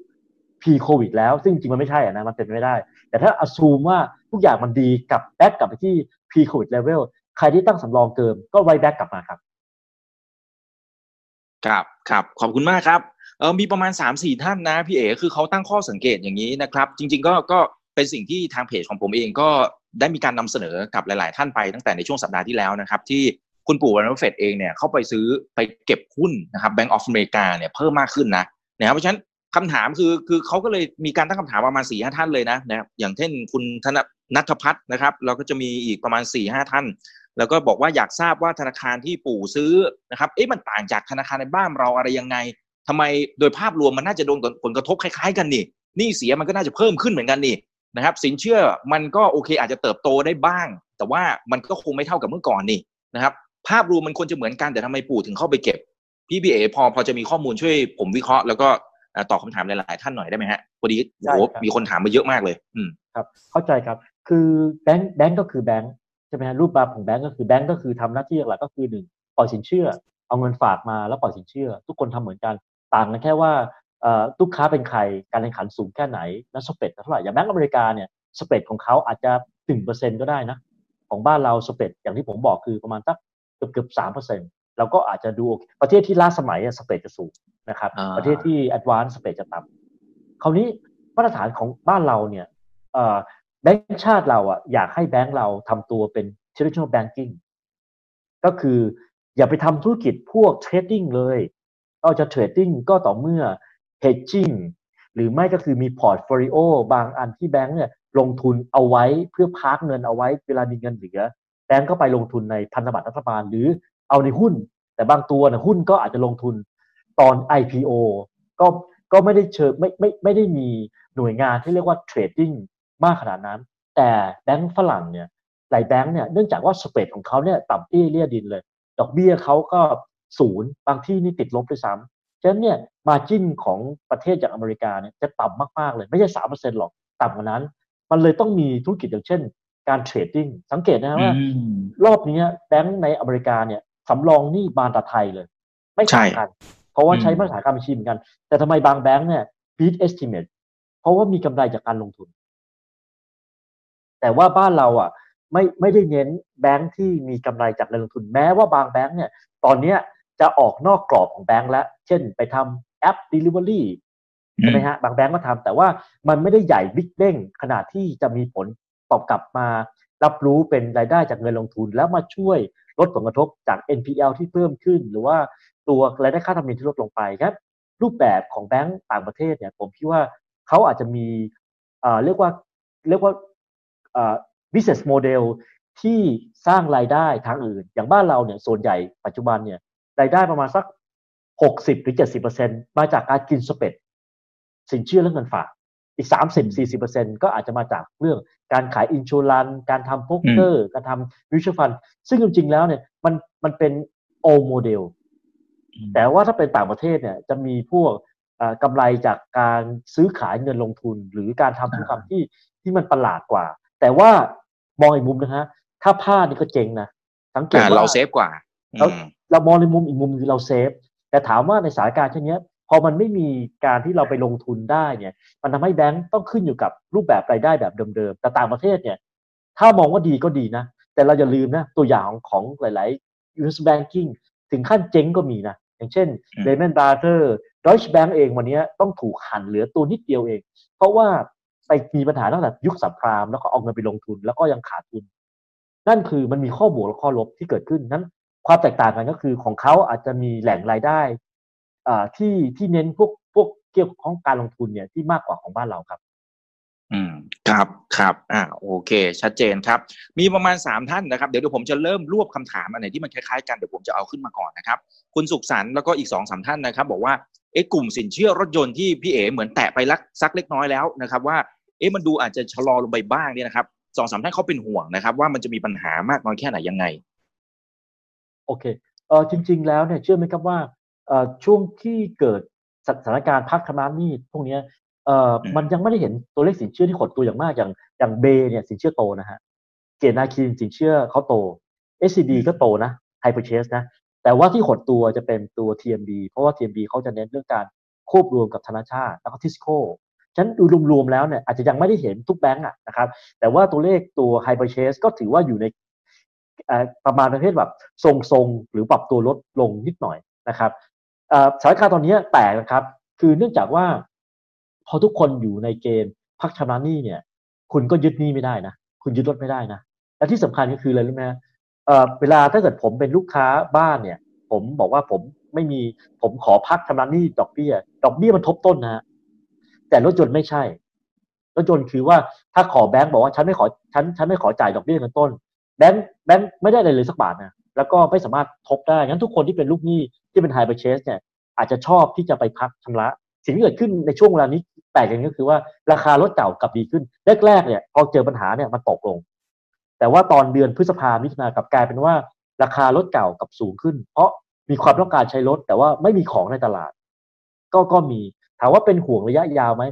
pre-COVID แล้ว ซึ่งจริงมันไม่ใช่นะมันเป็นไปไม่ได้ แต่ถ้าอ s ซูมว่าทุกอย่างมันดีกลับ back กลับไปที่ pre-COVID level ใครที่ตั้งสำรองเกินก็ write back กลับมาครับ ครับครับขอบคุณมากครับเออมีประมาณ3ามสี่ท่านนะพี่เอ๋คือเขาตั้งข้อสังเกตอย่างนี้นะครับ จริง ๆ ก็ก็เป็นสิ่งที่ทางเพจของผมเองก็ได้มีการนำเสนอกับหลาย ๆ ท่านไปตั้งแต่ในช่วงสัปดาห์ที่แล้วนะครับ ที่คุณปู่วอร์เรนเฟดเองเนี่ยเข้าไปซื้อไปเก็บหุ้นนะครับ Bank of America เนี่ยเพิ่มมากขึ้นนะนะครับเพราะฉะนั้น คำถามคือคือเขาก็เลยมีการตั้งคำถามประมาณสี่ห้าท่านเลยนะนะครับอย่างเช่นคุณธนนัทพัฒน์นะครับ เราก็จะมีอีกประมาณสี่ห้าท่าน แล้วก็บอกว่าอยากทราบว่าธนาคารที่ปู่ซื้อนะครับเอ๊ะมันต่างจากธนาคารในบ้านเราอะไรยังไงทำไมโดยภาพรวมมันน่าจะโดนผลกระทบคล้ายๆ กันนี่หนี้เสียมันก็น่าจะเพิ่มขึ้นเหมือนกันนี่นะครับ สินเชื่อมันก็โอเคอาจจะเติบโตได้บ้าง แต่ว่ามันก็คงไม่เท่ากับเมื่อก่อนนี่นะครับ ภาพรวมมันควรจะเหมือนกันแต่ทำไมปู่ถึงเข้าไปเก็บพี่บีเอพอพอจะมีข้อมูลช่วยผมวิเคราะห์แล้วก็ ตอบคำถามหลายๆท่านหน่อยได้ไหมฮะพอดีโอ้โหได้ครับมีคนถามมาเยอะมากเลย อืมครับ เข้าใจครับ คือแบงค์แบงค์ก็คือแบงค์ใช่ไหมฮะรูปแบบของแบงค์ก็คือแบงค์ก็คือทำหน้าที่หลักก็คือหนึ่งปล่อยสินเชื่อ เอาเงินฝากมาแล้วปล่อยสินเชื่อ ทุกคนทำเหมือนกันต่างกันแค่ว่าเอ่อลูกค้าเป็นใครการแข่งขันสูงแค่ไหนและ spread เท่าไหร่อย่างแบงก์อเมริกาเนี่ย spread ของเขาอาจจะถึงเปอร์เซ็นต์ก็ได้นะ ของบ้านเรา spread อย่างที่ผมบอกคือประมาณสักเกือบเกือบสามเปอร์เซ็นต์ เราก็อาจจะดูโอเคประเทศที่ล้าสมัยอะ spread จะสูงนะครับอ่าประเทศที่ advance spread จะต่ำคราวนี้มาตรฐานของบ้านเราเนี่ยเอ่อแบงก์ชาติเราอะอยากให้แบงก์เราทำตัวเป็น traditional banking ก็คืออย่าไปทำธุรกิจพวก trading เลยเราจะ trading ก็ต่อเมื่อ hedging หรือไม่ก็คือมี portfolio บางอันที่แบงก์เนี่ยลงทุนเอาไว้เพื่อ park เงินเอาไว้เวลามีเงินเหลือ แบงก์ก็ไปลงทุนในพันธบัตรรัฐบาลหรือ เอาในหุ้น แต่บางตัวนะหุ้นก็อาจจะลงทุนตอน IPO ก็ก็ไม่ได้เชิงไม่ไม่ไม่ได้มีหน่วยงานที่เรียกว่า tradingมากขนาดนั้น แต่แบงก์ฝรั่งเนี่ยหลายแบงก์เนี่ยเนื่องจากว่าสเปรดของเขาเนี่ยต่ำเตี้ยเลี่ยดินเลย ดอกเบี้ยเขาก็ศูนย์บางที่นี่ติดลบด้วยซ้ำฉะนั้นเนี่ยมาจิ้นของประเทศอย่างอเมริกาเนี่ยจะต่ำมากๆเลย ไม่ใช่สามเปอร์เซ็นต์หรอกต่ำกว่านั้น มันเลยต้องมีธุรกิจอย่างเช่น การเทรดดิ้งสังเกตนะว่ารอบนี้แบงก์ในอเมริกาเนี่ย สำรองหนี้บานตาไทยเลย ไม่ต่างกัน เพราะว่าใช้มาตรฐานการบัญชีเหมือนกัน แต่ทำไมบางแบงก์เนี่ย beat estimate เพราะว่ามีกำไรจากการลงทุน แต่ว่าบ้านเราอะ ไม่ไม่ได้เน้นแบงค์ที่มีกำไรจากเงินลงทุน แม้ว่าบางแบงค์เนี่ย ตอนเนี้ยจะออกนอกกรอบของแบงค์แล้ว เช่นไปทำแอป Delivery ใช่ไหมฮะบางแบงก์ก็ทำแต่ว่ามันไม่ได้ใหญ่บิ๊กเด้งขนาดที่จะมีผลตอบกลับมา รับรู้เป็นรายได้จากเงินลงทุน แล้วมาช่วยลดผลกระทบจาก NPL ที่เพิ่มขึ้น หรือว่าตัวรายได้ค่าธรรมเนียมที่ลดลงไปครับ รูปแบบของแบงก์ต่างประเทศเนี่ยผมคิดว่าเขาอาจจะมีเรียกว่าเรียกว่า business model ที่สร้างรายได้ทางอื่น อย่างบ้านเราเนี่ยส่วนใหญ่ปัจจุบันเนี่ยรายได้ประมาณสัก 60-70%หรือมาจากการกินสเปดสินเชื่อเรื่องเงินฝาก อีก 30-40%ก็อาจจะมาจากเรื่องการขายอินชูรันการทำโพกเกอร์ การทำวิชฟัน ซึ่งจริงๆแล้วเนี่ยมันมันเป็น old model แต่ว่าถ้าเป็นต่างประเทศเนี่ยจะมีพวกกำไรจากการซื้อขายเงินลงทุน หรือการทำธุรกรรมที่ที่มันประหลาดกว่า แต่ว่ามองอีกมุมนะฮะถ้าพลาดนี่ก็เจ๊งนะสังเกตว่าเรา safeกว่าเราเรามองในมุมอีกมุมคือเรา safe แต่ถามว่าในสถานการณ์เช่นนี้ พอมันไม่มีการที่เราไปลงทุนได้เนี่ย มันทำให้แบงก์ต้องขึ้นอยู่กับรูปแบบรายได้แบบเดิมๆ แต่ต่างประเทศเนี่ย ถ้ามองว่าดีก็ดีนะ แต่เราอย่าลืมนะ ตัวอย่างของหลายๆ US banking ถึงขั้นเจ๊งก็มีนะ อย่างเช่น Lehman Brothers Deutsche Bank เองวันนี้ต้องถูกหั่นเหลือตัวนิดเดียวเอง เพราะว่าไปมีปัญหาตั้งแต่ยุคสัมพรามแล้วก็เอาเงินไปลงทุนแล้วก็ยังขาดทุน นั่นคือมันมีข้อบวกและข้อลบที่เกิดขึ้นนั้น ความแตกต่างกันก็คือของเขาอาจจะมีแหล่งรายได้ ที่ที่เน้นพวกพวกเกี่ยวของการลงทุนเนี่ยที่มากกว่าของบ้านเราครับ อืมครับครับอ่าโอเค ชัดเจนครับ มีประมาณสามท่านนะครับเดี๋ยวเดี๋ยวผมจะเริ่มรวบคำถามอันไหนที่มันคล้ายๆกันเดี๋ยวผมจะเอาขึ้นมาก่อนนะครับคุณสุขสันต์แล้วก็อีกสองสามท่านนะครับ บอกว่าเอ๊ะกลุ่มสินเชื่อรถยนต์ที่พี่เอ๋เหมือนแตะไปลักซักเล็กน้อยแล้วนะครับ ว่าเอ๊ะมันดูอาจจะชะลอลงไปบ้างเนี่ยนะครับสองสามท่านเขาเป็นห่วงนะครับ ว่ามันจะมีปัญหามากน้อยแค่ไหนยังไง โอเคเออจริง ๆ แล้วเนี่ยเชื่อไหมครับว่า ช่วงที่เกิดสถานการณ์พักธนานี่พวกนี้เอ่อมันยังไม่ได้เห็นตัวเลขสินเชื่อที่ขดตัวอย่างมากอย่างอย่างเบเนี่ยสินเชื่อโตนะฮะเกตนาคีนสินเชื่อเขาโต SCB ก็โตนะไฮเปอร์เชสนะแต่ว่าที่ขดตัวจะเป็นตัว TMB เพราะว่า TMB เขาจะเน้นเรื่องการควบรวมกับธนาชาติแล้วก็ทิสโก้ฉันดูรวมๆแล้วเนี่ยอาจจะยังไม่ได้เห็นทุกแบงก์อะนะครับแต่ว่าตัวเลขตัวไฮเปอร์เชสก็ถือว่าอยู่ในประมาณประเภทแบบทรงๆ หรือปรับตัวลดลงนิดหน่อยนะครับ สถานการณ์ตอนนี้แตกนะครับ คือเนื่องจากว่า พอทุกคนอยู่ในเกณฑ์พักชำระหนี้เนี่ย คุณก็ยึดหนี้ไม่ได้นะ คุณยึดรถไม่ได้นะ และที่สำคัญก็คืออะไรรู้ไหมเเวลาถ้าเกิดผมเป็นลูกค้าบ้านเนี่ย ผมบอกว่าผมไม่มีผมขอพักชำระหนี้ดอกเบี้ย ดอกเบี้ยมันทบต้นนะแต่รถยนต์ไม่ใช่รถยนต์คือว่าถ้าขอแบงก์บอกว่าฉันไม่ขอฉันฉันไม่ขอจ่ายดอกเบี้ยเงินต้น แบงก์แบงก์ไม่ได้อะไรเลยสักบาทนะ แล้วก็ไม่สามารถทบได้งั้นทุกคนที่เป็นลูกหนี้ที่เป็นไฮเปอร์เชสเนี่ยอาจจะชอบที่จะไปพักชำระ สิ่งที่เกิดขึ้นในช่วงเวลานี้แปลกอย่างนี้ก็คือว่าราคารถเก่ากลับดีขึ้นแรกๆเนี่ยพอเจอปัญหาเนี่ยมันตกลง แต่ว่าตอนเดือนพฤษภามิถุนากลับกลายเป็นว่า ราคารถเก่ากับสูงขึ้น เพราะมีความต้องการใช้รถแต่ว่าไม่มีของในตลาด ก็ก็มีถามว่าเป็นห่วงระยะยาวไหม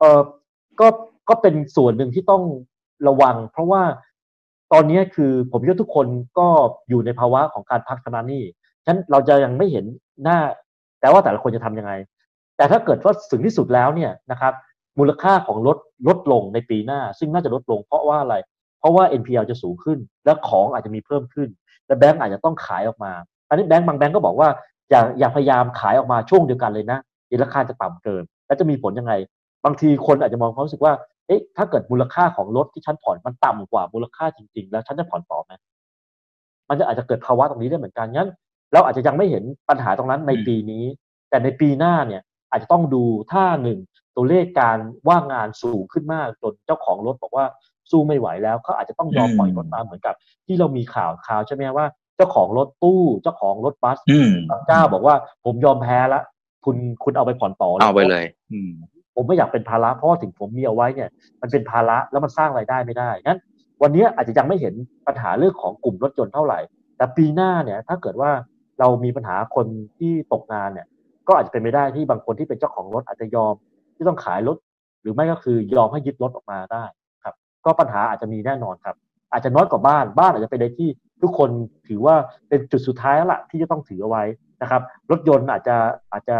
เออก็ก็เป็นส่วนหนึ่งที่ต้องระวัง เพราะว่า ตอนนี้คือผมคิดว่าทุกคนก็อยู่ในภาวะของการพักชำระหนี้ฉะนั้นเราจะยังไม่เห็นหน้า แต่ว่าแต่ละคนจะทํำยังไง แต่ถ้าเกิดว่าถึงที่สุดแล้วเนี่ยนะครับมูลค่าของรถลดลงในปีหน้า ซึ่งน่าจะลดลงเพราะว่าอะไร เพราะว่า NPL จะสูงขึ้น และของอาจจะมีเพิ่มขึ้น และแบงก์อาจจะต้องขายออกมาอันนี้แบงก์บางแบงก์ก็บอกว่าอย่าอย่าพยายามขายออกมาช่วงเดียวกันเลยนะเดี๋ยวราคาจะต่ำเกิน แล้วจะมีผลยังไง บางทีคนอาจจะมองความรู้สึกว่า เอ๊ะถ้าเกิดมูลค่าของรถที่ฉันผ่อนมันต่ำกว่ามูลค่าจริง ๆ แล้วฉันจะผ่อนต่อไหมมันจะอาจจะเกิดภาวะตรงนี้ได้เหมือนกันงั้น เราอาจจะยังไม่เห็นปัญหาตรงนั้นในปีนี้ แต่ในปีหน้าเนี่ย อาจจะต้องดูถ้าหนึ่งตัวเลขการว่างงานสูงขึ้นมากจนเจ้าของรถบอกว่าสู้ไม่ไหวแล้วเขาอาจจะต้องยอมปล่อยรถมาเหมือนกับ ที่เรามีข่าวข่าวใช่ไหมว่าเจ้าของรถตู้เจ้าของรถบัสเจ้าบอกว่าผมยอมแพ้ละคุณคุณเอาไปผ่อนต่อเอาไปเลยอื ผมไม่อยากเป็นภาระเพราะว่าถึงผมมีเอาไว้เนี่ย มันเป็นภาระแล้วมันสร้างรายได้ไม่ได้งั้น วันนี้อาจจะยังไม่เห็นปัญหาเรื่องของกลุ่มรถยนต์เท่าไหร่ แต่ปีหน้าเนี่ยถ้าเกิดว่าเรามีปัญหาคนที่ตกงานเนี่ย ก็อาจจะเป็นไปได้ที่บางคนที่เป็นเจ้าของรถอาจจะยอมที่ต้องขายรถ หรือไม่ก็คือยอมให้ยึดรถออกมาได้ครับ ก็ปัญหาอาจจะมีแน่นอนครับ อาจจะน้อยกว่าบ้านบ้านอาจจะเป็นในที่ทุกคนถือว่าเป็นจุดสุดท้ายแล้วละที่จะต้องถือเอาไว้นะครับ รถยนต์อาจจะอาจจะ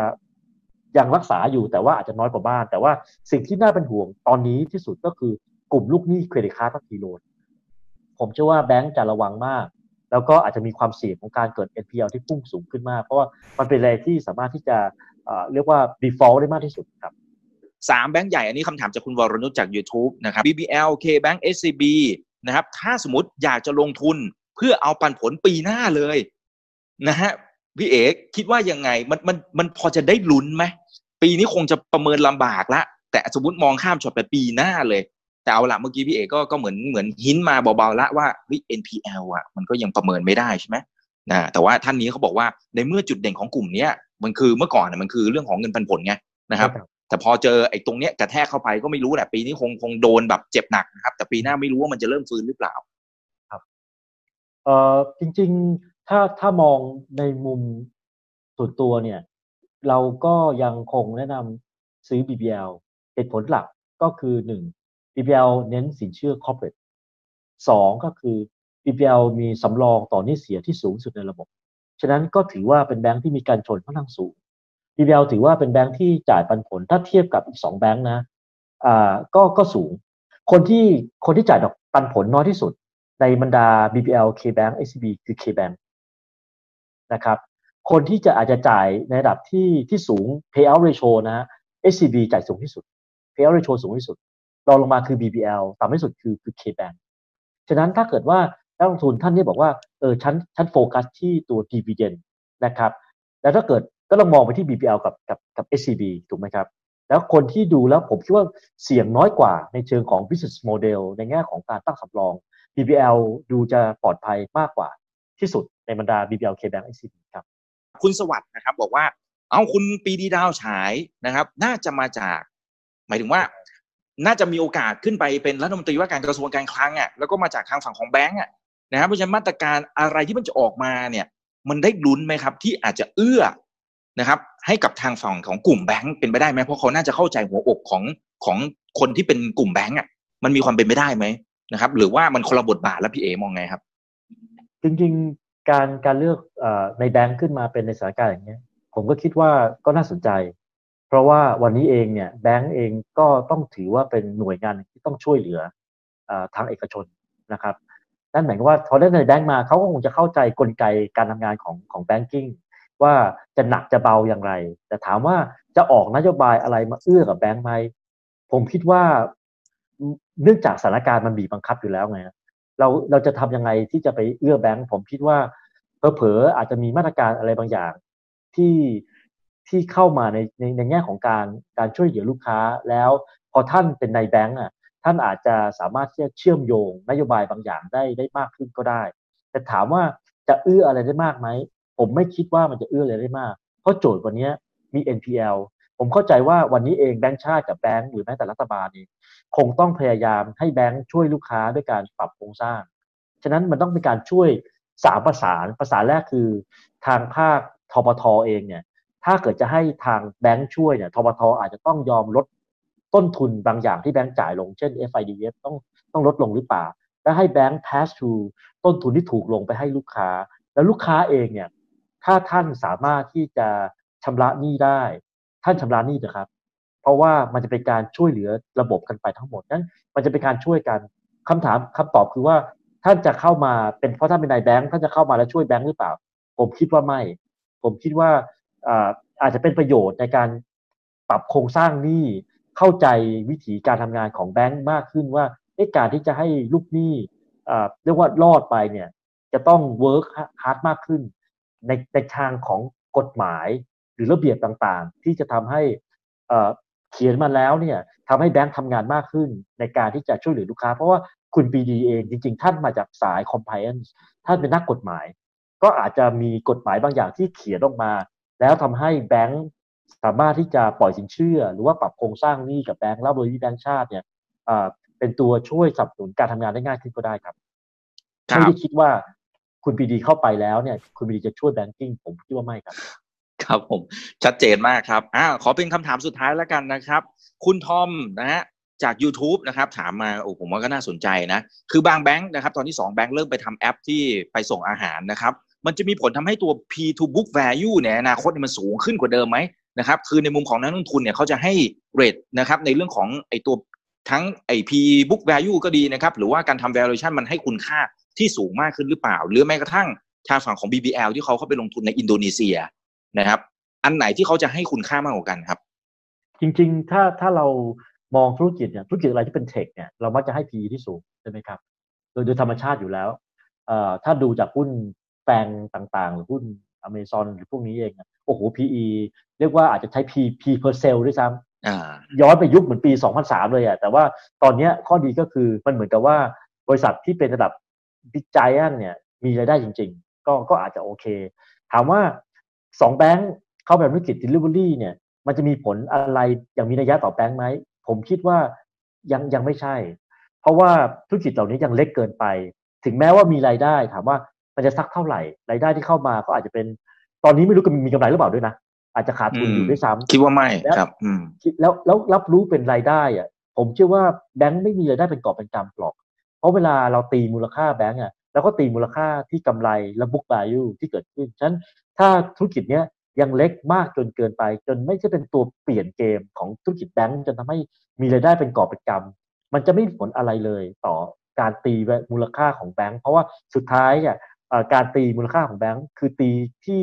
ยังรักษาอยู่แต่ว่าอาจจะน้อยกว่าบ้าน แต่ว่าสิ่งที่น่าเป็นห่วงตอนนี้ที่สุดก็คือกลุ่มลูกหนี้ credit card P-loan ผมเชื่อว่าแบงก์จะระวังมาก แล้วก็อาจจะมีความเสี่ยงของการเกิด NPL ที่พุ่งสูงขึ้นมาก เพราะว่ามันเป็นอะไรที่สามารถที่จะเรียกว่า default ได้มากที่สุดครับสามแบงก์ใหญ่อันนี้คำถามจากคุณวรนุชจาก YouTube นะครับ BBL KBank SCB นะครับถ้าสมมติอยากจะลงทุนเพื่อเอาปันผลปีหน้าเลยนะฮะ พี่เอกคิดว่ายังไงมันมันมันพอจะได้ลุ้นไหมปีนี้คงจะประเมินลำบากละแต่สมมติมองข้ามช็อตไปปีหน้าเลย แต่เอาละเมื่อกี้พี่เอกก็ก็เหมือนเหมือนหินมาเบาๆละว่าเฮ้ย NPL อะ มันก็ยังประเมินไม่ได้ใช่ไหมนะแต่ว่าท่านนี้เขาบอกว่าในเมื่อจุดเด่นของกลุ่มเนี้ยมันคือเมื่อก่อนมันคือเรื่องของเงินปันผลไงนะครับ แต่พอเจอไอ้ตรงเนี้ยกระแทกเข้าไปก็ไม่รู้แหละปีนี้คงคงโดนแบบเจ็บหนักนะครับ แต่ปีหน้าไม่รู้ว่ามันจะเริ่มฟื้นหรือเปล่า ครับเอ่อจริงๆ ถ้าถ้ามองในมุมส่วนตัวเนี่ย เราก็ยังคงแนะนำซื้อ BBL เหตุผลหลักก็คือหนึ่ง BBL เน้นสินเชื่อ corporate สองก็คือ BBL มีสำรองต่อนี้เสียที่สูงสุดในระบบ ฉะนั้นก็ถือว่าเป็นแบงค์ที่มีการชนค่อนข้างสูง BBL ถือว่าเป็นแบงค์ที่จ่ายปันผล ถ้าเทียบกับอีกสองแบงค์นะอ่าก็ก็สูง คนที่คนที่จ่ายดอกปันผลน้อยที่สุด ในบรรดา BBL KBank SCB คือ KBank นะครับคนที่จะอาจจะจ่ายในระดับที่ที่สูง payout ratio นะ SCB จ่ายสูงที่สุด payout ratio สูงที่สุดรองลงมาคือ BBL ต่ำที่สุดคือคือ KBank ฉะนั้นถ้าเกิดว่านักลงทุนท่านนี้บอกว่าเออฉันฉันโฟกัสที่ตัว dividend นะครับแล้วถ้าเกิดก็ต้องมองไปที่ BBL กับกับกับ SCB ถูกไหมครับ แล้วคนที่ดูแล้วผมคิดว่าเสี่ยงน้อยกว่าในเชิงของ business model ในแง่ของการตั้งสำรอง BBL ดูจะปลอดภัยมากกว่า ที่สุดในบรรดา BBL KBank SCB ครับ คุณสวัสด์นะครับบอกว่า เอาคุณปีดีดาวฉายนะครับ น่าจะมาจาก หมายถึงว่า น่าจะมีโอกาสขึ้นไปเป็นรัฐมนตรีว่าการกระทรวงการคลังอะแล้วก็มาจากทางฝั่งของแบงก์อะนะครับเพราะฉะนั้นมาตรการอะไรที่มันจะออกมาเนี่ย มันได้ลุ้นไหมครับ ที่อาจจะเอื้อนะครับ ให้กับทางฝั่งของกลุ่มแบงก์เป็นไปได้ไหมเพราะเขาน่าจะเข้าใจหัวอกของของคนที่เป็นกลุ่มแบงก์อะมันมีความเป็นไปได้ไหมนะครับ หรือว่ามันคนละบทบาทแล้วพี่เอมองไงครับ จริงๆการการเลือกในแบงก์ขึ้นมาเป็นในสถานการณ์อย่างนี้ผมก็คิดว่าก็น่าสนใจ เพราะว่าวันนี้เองเนี่ยแบงก์เองก็ต้องถือว่าเป็นหน่วยงานที่ต้องช่วยเหลืออทางเอกชนนะครับนั่นหมายความว่าพอได้ในแบงก์มาเขาก็คงจะเข้าใจกลไกการทำงานของของแบงกิ้งว่าจะหนักจะเบาอย่างไร แต่ถามว่าจะออกนโยบายอะไรมาเอื้อกับแบงก์ไหมผมคิดว่าเนื่องจากสถานการณ์มันบีบบังคับอยู่แล้วไง เราเราจะทำยังไงที่จะไปเอื้อแบงก์ผมคิดว่าเผลอๆอาจจะมีมาตรการอะไรบางอย่างที่ที่เข้ามาในในในแง่ของการการช่วยเหลือลูกค้าแล้วพอท่านเป็นในแบงก์อะท่านอาจจะสามารถที่จะเชื่อมโยงนโยบายบางอย่างได้ได้มากขึ้นก็ได้ แต่ถามว่าจะเอื้ออะไรได้มากไหมผมไม่คิดว่ามันจะเอื้ออะไรได้มาก เพราะโจทย์วันนี้มี NPL ผมเข้าใจว่าวันนี้เองแบงก์ชาติกับแบงก์หรือแม้แต่รัฐบาลเอง คงต้องพยายามให้แบงก์ช่วยลูกค้าด้วยการปรับโครงสร้าง ฉะนั้นมันต้องเป็นการช่วยสามประสานประสานแรกคือ ทางภาคทบทเองเนี่ยถ้าเกิดจะให้ทางแบงค์ช่วยเนี่ยทบทอาจจะต้องยอมลดต้นทุนบางอย่างที่แบงค์จ่ายลง เช่น FIDF ต้องต้องลดลงหรือเปล่า และให้แบงค์ pass through ต้นทุนที่ถูกลงไปให้ลูกค้า แล้วลูกค้าเองเนี่ยถ้าท่านสามารถที่จะชำระหนี้ได้ ท่านชำระหนี้นะครับ เพราะว่ามันจะเป็นการช่วยเหลือระบบกันไปทั้งหมดนั้น มันจะเป็นการช่วยกันคำถามคำตอบคือว่าท่านจะเข้ามาเป็นเพราะท่านเป็นนายแบงค์ท่านจะเข้ามาแล้วช่วยแบงค์หรือเปล่า ผมคิดว่าไม่ ผมคิดว่าอาจจะเป็นประโยชน์ในการปรับโครงสร้างหนี้เข้าใจวิธีการทำงานของแบงก์มากขึ้นว่าการที่จะให้ลูกหนี้เรียกว่ารอดไปเนี่ย จะต้อง work hard มากขึ้น ในในทางของกฎหมายหรือระเบียบต่างๆ ที่จะทำให้ เขียนมาแล้วเนี่ยทำให้แบงก์ทำงานมากขึ้นในการที่จะช่วยเหลือลูกค้า เพราะว่าคุณปีดีเองจริง ๆ ท่านมาจากสาย compliance ท่านเป็นนักกฎหมาย ก็อาจจะมีกฎหมายบางอย่างที่เขียนออกมา แล้วทำให้แบงก์สามารถที่จะปล่อยสินเชื่อ หรือว่าปรับโครงสร้างหนี้กับแบงก์แล้วโดยที่แบงก์ชาติเนี่ยเป็นตัวช่วยสนับสนุนการทำงานได้ง่ายขึ้นก็ได้ครับไม่ได้คิดว่าคุณปีดีเข้าไปแล้วเนี่ยคุณปีดีจะช่วยแบงกิ้งผมคิดว่าไม่ครับ ครับผมชัดเจนมากครับอ่าขอเป็นคำถามสุดท้ายแล้วกันนะครับ คุณทอมนะฮะจาก YouTube นะครับถามมาโอ้ผมว่าก็น่าสนใจนะ คือบางแบงค์นะครับ ตอนที่2แบงค์เริ่มไปทำแอปที่ไปส่งอาหารนะครับ มันจะมีผลทำให้ตัว P to book value เนี่ยอนาคตมันสูงขึ้นกว่าเดิมไหมนะครับคือในมุมของนักลงทุนเนี่ยเขาจะให้เรทนะครับในเรื่องของไอตัวทั้งไอพีบุ๊กแวลูก็ดีนะครับ หรือว่าการทำ valuation มันให้คุณค่าที่สูงมากขึ้นหรือเปล่า หรือแม้กระทั่งทางฝั่งของ BBL ที่เขาเข้าไปลงทุนในอินโดนีเซีย นะครับ อันไหนที่เขาจะให้คุณค่ามากกว่ากันครับ จริงๆ ถ้าถ้าเรามองธุรกิจเนี่ยธุรกิจอะไรที่เป็นเทคเนี่ยเรามักจะให้ PE ที่สูงใช่ไหมครับ โดยโดยธรรมชาติอยู่แล้วเอ่อถ้าดูจากหุ้นแฟงต่างๆ หรือหุ้นอเมซอนหรือพวกนี้เองอะโอ้โห PE เรียกว่าอาจจะใช้ P P per cell ด้วยซ้ำอ่าย้อนไปยุคเหมือนปี 2003 เลยอะแต่ว่าตอนเนี้ยข้อดีก็คือมันเหมือนกับว่าบริษัทที่เป็นระดับ Big Giant เนี่ยมีรายได้จริง ๆ ก็ก็อาจจะโอเค ถามว่า สองแบงค์เข้าแบบธุรกิจ Delivery เนี่ย มันจะมีผลอะไรอย่างมีนัยยะต่อแบงค์ไหมผมคิดว่ายังยังไม่ใช่ เพราะว่าธุรกิจเหล่านี้ยังเล็กเกินไป ถึงแม้ว่ามีรายได้ ถามว่ามันจะสักเท่าไหร่รายได้ที่เข้ามาก็อาจจะเป็น ตอนนี้ไม่รู้มีกำไรหรือเปล่าด้วยนะอาจจะขาดทุนอยู่ด้วยซ้ำคิดว่าไม่ครับ อืมคิดแล้วแล้วรับรู้เป็นรายได้อะผมเชื่อว่าแบงค์ไม่มีรายได้เป็นกอบเป็นกำหรอก เพราะเวลาเราตีมูลค่าแบงค์อะแล้วก็ตีมูลค่าที่กำไรและ book value ที่เกิดขึ้นฉะนั้น ถ้าธุรกิจเนี้ยยังเล็กมากจนเกินไป จนไม่ใช่เป็นตัวเปลี่ยนเกมของธุรกิจแบงค์จนทำให้มีรายได้เป็นกอบเป็นกำมันจะไม่มีผลอะไรเลยต่อการตีมูลค่าของแบงค์เพราะว่าสุดท้ายเนี่ยเอ่อการตีมูลค่าของแบงค์คือตีที่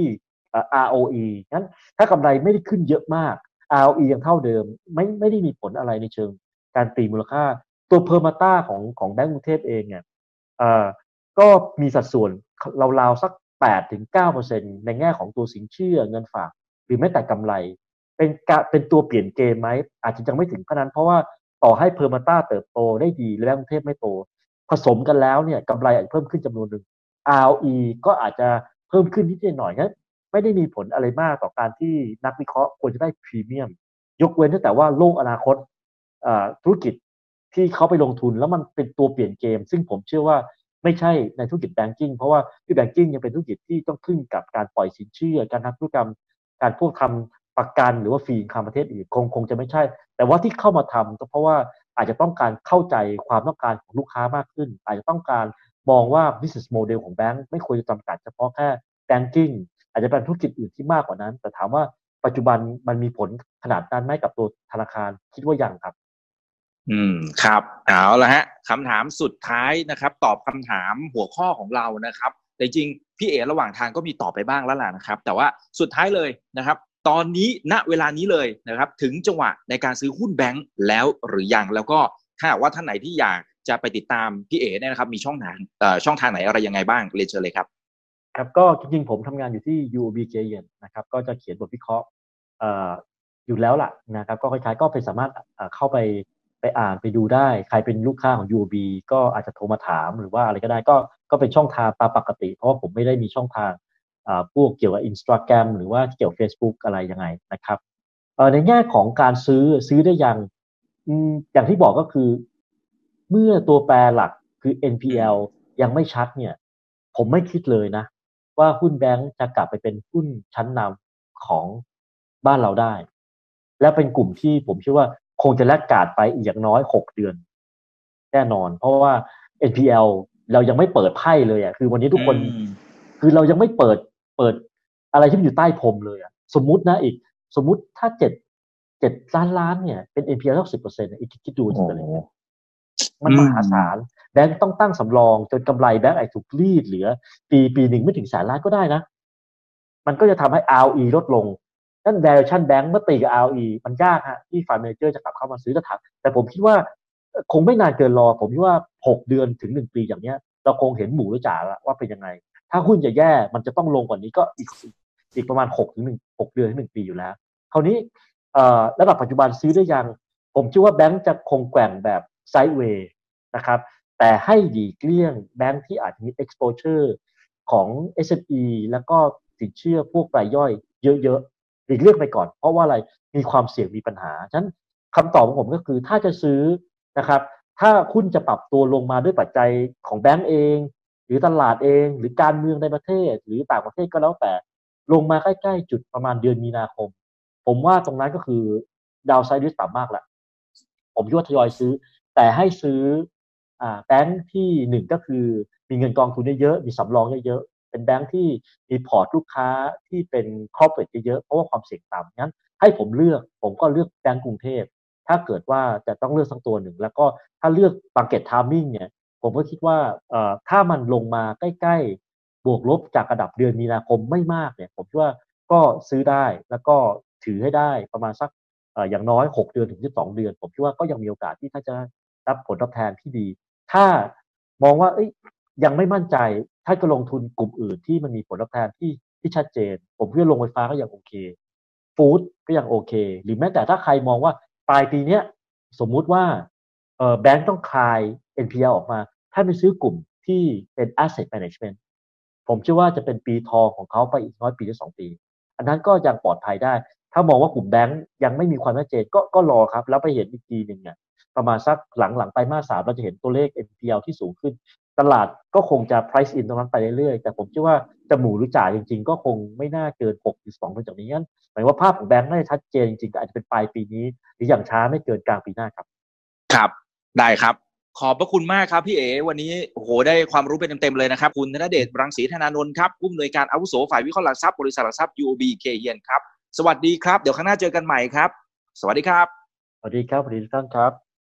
ROE งั้นถ้ากำไรไม่ได้ขึ้นเยอะมาก ROE ยังเท่าเดิม ไม่ไม่ได้มีผลอะไรในเชิง การตีมูลค่าตัว Permata ของของแบงก์กรุงเทพเองเนี่ยก็มีสัดส่วนราวๆสัก 8ถึง9ในแง่ของตัวสินเชื่อเงินฝาก หรือแม้แต่กำไร เป็นเป็นตัวเปลี่ยนเกมไหม อาจจะยังไม่ถึงขนาดนั้น เพราะว่าต่อให้ Permata เติบโตได้ดีและกรุงเทพไม่โต ผสมกันแล้วเนี่ยกำไรอาจจะเพิ่มขึ้นจำนวนหนึ่ง ROE ก็อาจจะเพิ่มขึ้นนิดหน่อยงั้นไม่ได้มีผลอะไรมากต่อการที่นักวิเคราะห์ควรจะได้พรีเมียม ยกเว้นแต่ว่าโลกอนาคตธุรกิจที่เขาไปลงทุนแล้วมันเป็นตัวเปลี่ยนเกม ซึ่งผมเชื่อว่า ไม่ใช่ในธุรกิจแบงกิ้งเพราะว่าที่แบงกิ้งยังเป็นธุรกิจที่ต้องขึ้นกับการปล่อยสินเชื่อ การทำธุรกรรม การพวกทำประกันหรือว่าฟรีคำประเทศอื่นคงคงจะไม่ใช่ แต่ว่าที่เข้ามาทำก็เพราะว่าอาจจะต้องการเข้าใจความต้องการของลูกค้ามากขึ้น อาจจะต้องการมองว่า business model ของแบงก์ไม่ควรจะจำกัดเฉพาะแค่แบงกิ้งอาจจะเป็นธุรกิจอื่นที่มากกว่านั้น แต่ถามว่าปัจจุบันมันมีผลขนาดนั้นไหมกับตัวธนาคารคิดว่ายังครับ อืมครับเอาละฮะคำถามสุดท้ายนะครับ ตอบคำถามหัวข้อของเรานะครับ แต่จริงพี่เอ๋ระหว่างทางก็มีตอบไปบ้างแล้วล่ะนะครับ แต่ว่าสุดท้ายเลยนะครับ ตอนนี้ณเวลานี้เลยนะครับ ถึงจังหวะในการซื้อหุ้นแบงก์แล้วหรือยังแล้วก็ถ้าว่าท่านไหนที่อยากจะไปติดตามพี่เอ๋เนี่ยนะครับ มีช่องทางเอ่อช่องทางไหนอะไรยังไงบ้างเรียนเชิญเลยครับครับก็จริงๆผมทำงานอยู่ที่ UOB k y e n นะครับ ก็จะเขียนบทวิเคราะห์เอ่ออยู่แล้วล่ะนะครับ ก็คล้ายๆก็ไปสามารถเข้าไป ไปอ่านไปดูได้ ใครเป็นลูกค้าของ UOB ก็อาจจะโทรมาถามหรือว่าอะไรก็ได้ก็ก็เป็นช่องทางตามปกติ เพราะว่าผมไม่ได้มีช่องทางพวกเกี่ยวกับ Instagram หรือว่าเกี่ยว Facebook อะไรยังไงนะครับในแง่ของการซื้อซื้อได้ยังอย่างที่บอกก็คือ เมื่อตัวแปรหลักคือ NPL ยังไม่ชัดเนี่ย ผมไม่คิดเลยนะ ว่าหุ้นแบงก์จะกลับไปเป็นหุ้นชั้นนำของบ้านเราได้ และเป็นกลุ่มที่ผมเชื่อว่า คงจะแลกกาดไปอีกอย่างน้อยหกเดือน แน่นอน เพราะว่า NPL เรายังไม่เปิดไพ่เลยอะคือวันนี้ทุกคน คือเรายังไม่เปิดเปิดอะไรที่มันอยู่ใต้พรมเลยอะสมมุตินะอีก สมมุติถ้าเจ็ดเจ็ดล้านล้านเนี่ยเป็น NPL สักสิบเปอร์เซ็นต์อีกคิดดูจะเป็นอะไรมันมหาศาลแบงก์ต้องตั้งสำรองจนกำไรแบงก์อาจถูกรีดเหลือ ปีปีหนึ่งไม่ถึงแสนล้านก็ได้นะ มันก็จะทำให้ ROE ลดลง นั่น valuation bank เมื่อตีกับ ROE มันยากฮะที่ fund manager จะกลับเข้ามาซื้อจะถามแต่ผมคิดว่าคงไม่นานเกินรอ ผมคิดว่า 6 เดือนถึง 1 ปีอย่างเนี้ย เราคงเห็นหมูและจ่าล้วว่าเป็นยังไง ถ้าหุ้นจะแย่มันจะต้องลงกว่านี้ก็อีกอีกประมาณ6ถึง1 6เดือนถึง1ปีอยู่แล้ว คราวนี้ระดับปัจจุบันซื้อได้ยัง ผมเชื่อว่าแบงก์จะคงแกว่งแบบไซด์เวย์นะครับแต่ให้ดีเกลี้ยงแบงก์ที่อาจมี exposure ของ SME แล้วก็สินเชื่อพวกรายย่อยเยอะๆ หลีกเลี่ยงไปก่อน เพราะว่าอะไรมีความเสี่ยงมีปัญหาฉะนั้นคำตอบของผมก็คือถ้าจะซื้อนะครับ ถ้าหุ้นจะปรับตัวลงมาด้วยปัจจัยของแบงก์เอง หรือตลาดเอง หรือการเมืองในประเทศ หรือต่างประเทศก็แล้วแต่ ลงมาใกล้ๆจุดประมาณเดือนมีนาคม ผมว่าตรงนั้นก็คือ downside risk ต่ำมากแหละผมคิดว่าทยอยซื้อ แต่ให้ซื้อแบงค์ที่หนึ่งก็คือมีเงินกองทุนเยอะๆมีสำรองเยอะ เป็นแบงค์ที่มีพอร์ตลูกค้าที่เป็นครอบครัวเยอะๆเพราะว่าความเสี่ยงต่ำงั้น ให้ผมเลือกผมก็เลือกแบงค์กรุงเทพถ้าเกิดว่าจะต้องเลือกสักตัวหนึ่ง แล้วก็ถ้าเลือกบางเก็ตทามมิ่งเนี่ยผมก็คิดว่าถ้ามันลงมาใกล้ๆ บวกลบจากระดับเดือนมีนาคมไม่มากเนี่ยผมคิดว่าก็ซื้อได้แล้วก็ถือให้ได้ประมาณสักอย่างน้อย 6 เดือนถึง 12 เดือน ผมคิดว่าก็ยังมีโอกาสที่ถ้าจะรับผลตอบแทนที่ดี ถ้ามองว่า ยังไม่มั่นใจถ้าจะลงทุนกลุ่มอื่นที่มันมีผลตอบแทนที่ที่ชัดเจน ผมคิดว่าลงไฟฟ้าก็ยังโอเคฟู้ดก็ยังโอเค หรือแม้แต่ถ้าใครมองว่าปลายปีเนี้ยสมมุติว่าเออแบงก์ต้องคลาย NPL ออกมาถ้าไปซื้อกลุ่มที่เป็น asset management ผมเชื่อว่าจะเป็นปีทองของเขาไปอีกน้อยปีหรือสองปี อันนั้นก็ยังปลอดภัยได้ ถ้ามองว่ากลุ่มแบงก์ยังไม่มีความชัดเจนก็ก็รอครับ แล้วไปเห็นอีกทีหนึ่งเนี่ยประมาณสักหลังหลังไปมาสามเราจะเห็นตัวเลข NPL ที่สูงขึ้น ตลาดก็คงจะ price in ตรงนั้นไปเรื่อยๆ แต่ผมเชื่อว่าจะหมูหรือจ่ายจริงๆ ก็คงไม่น่าเกิน6หรือ2เดือนจากนี้งั้นหมายว่าภาพของแบงก์น่าจะชัดเจนจริงๆ ก็อาจจะเป็นปลายปีนี้ หรืออย่างช้าไม่เกินกลางปีหน้าครับ ครับ ได้ครับ ขอบพระคุณมากครับพี่เอ๋วันนี้โอ้โหได้ความรู้เป็นเต็มๆเลยนะครับ คุณธนเดชรังสีธนานนท์ครับผู้อำนวยการอาวุโสฝ่ายวิเคราะห์หลักทรัพย์บริษัทหลักทรัพย์ UOB เคเฮียนครับสวัสดีครับเดี๋ยวข้างหน้าเจอกันใหม่ครับ สวัสดีครับสวัสดีครับสวัสดีทุกท่านครับ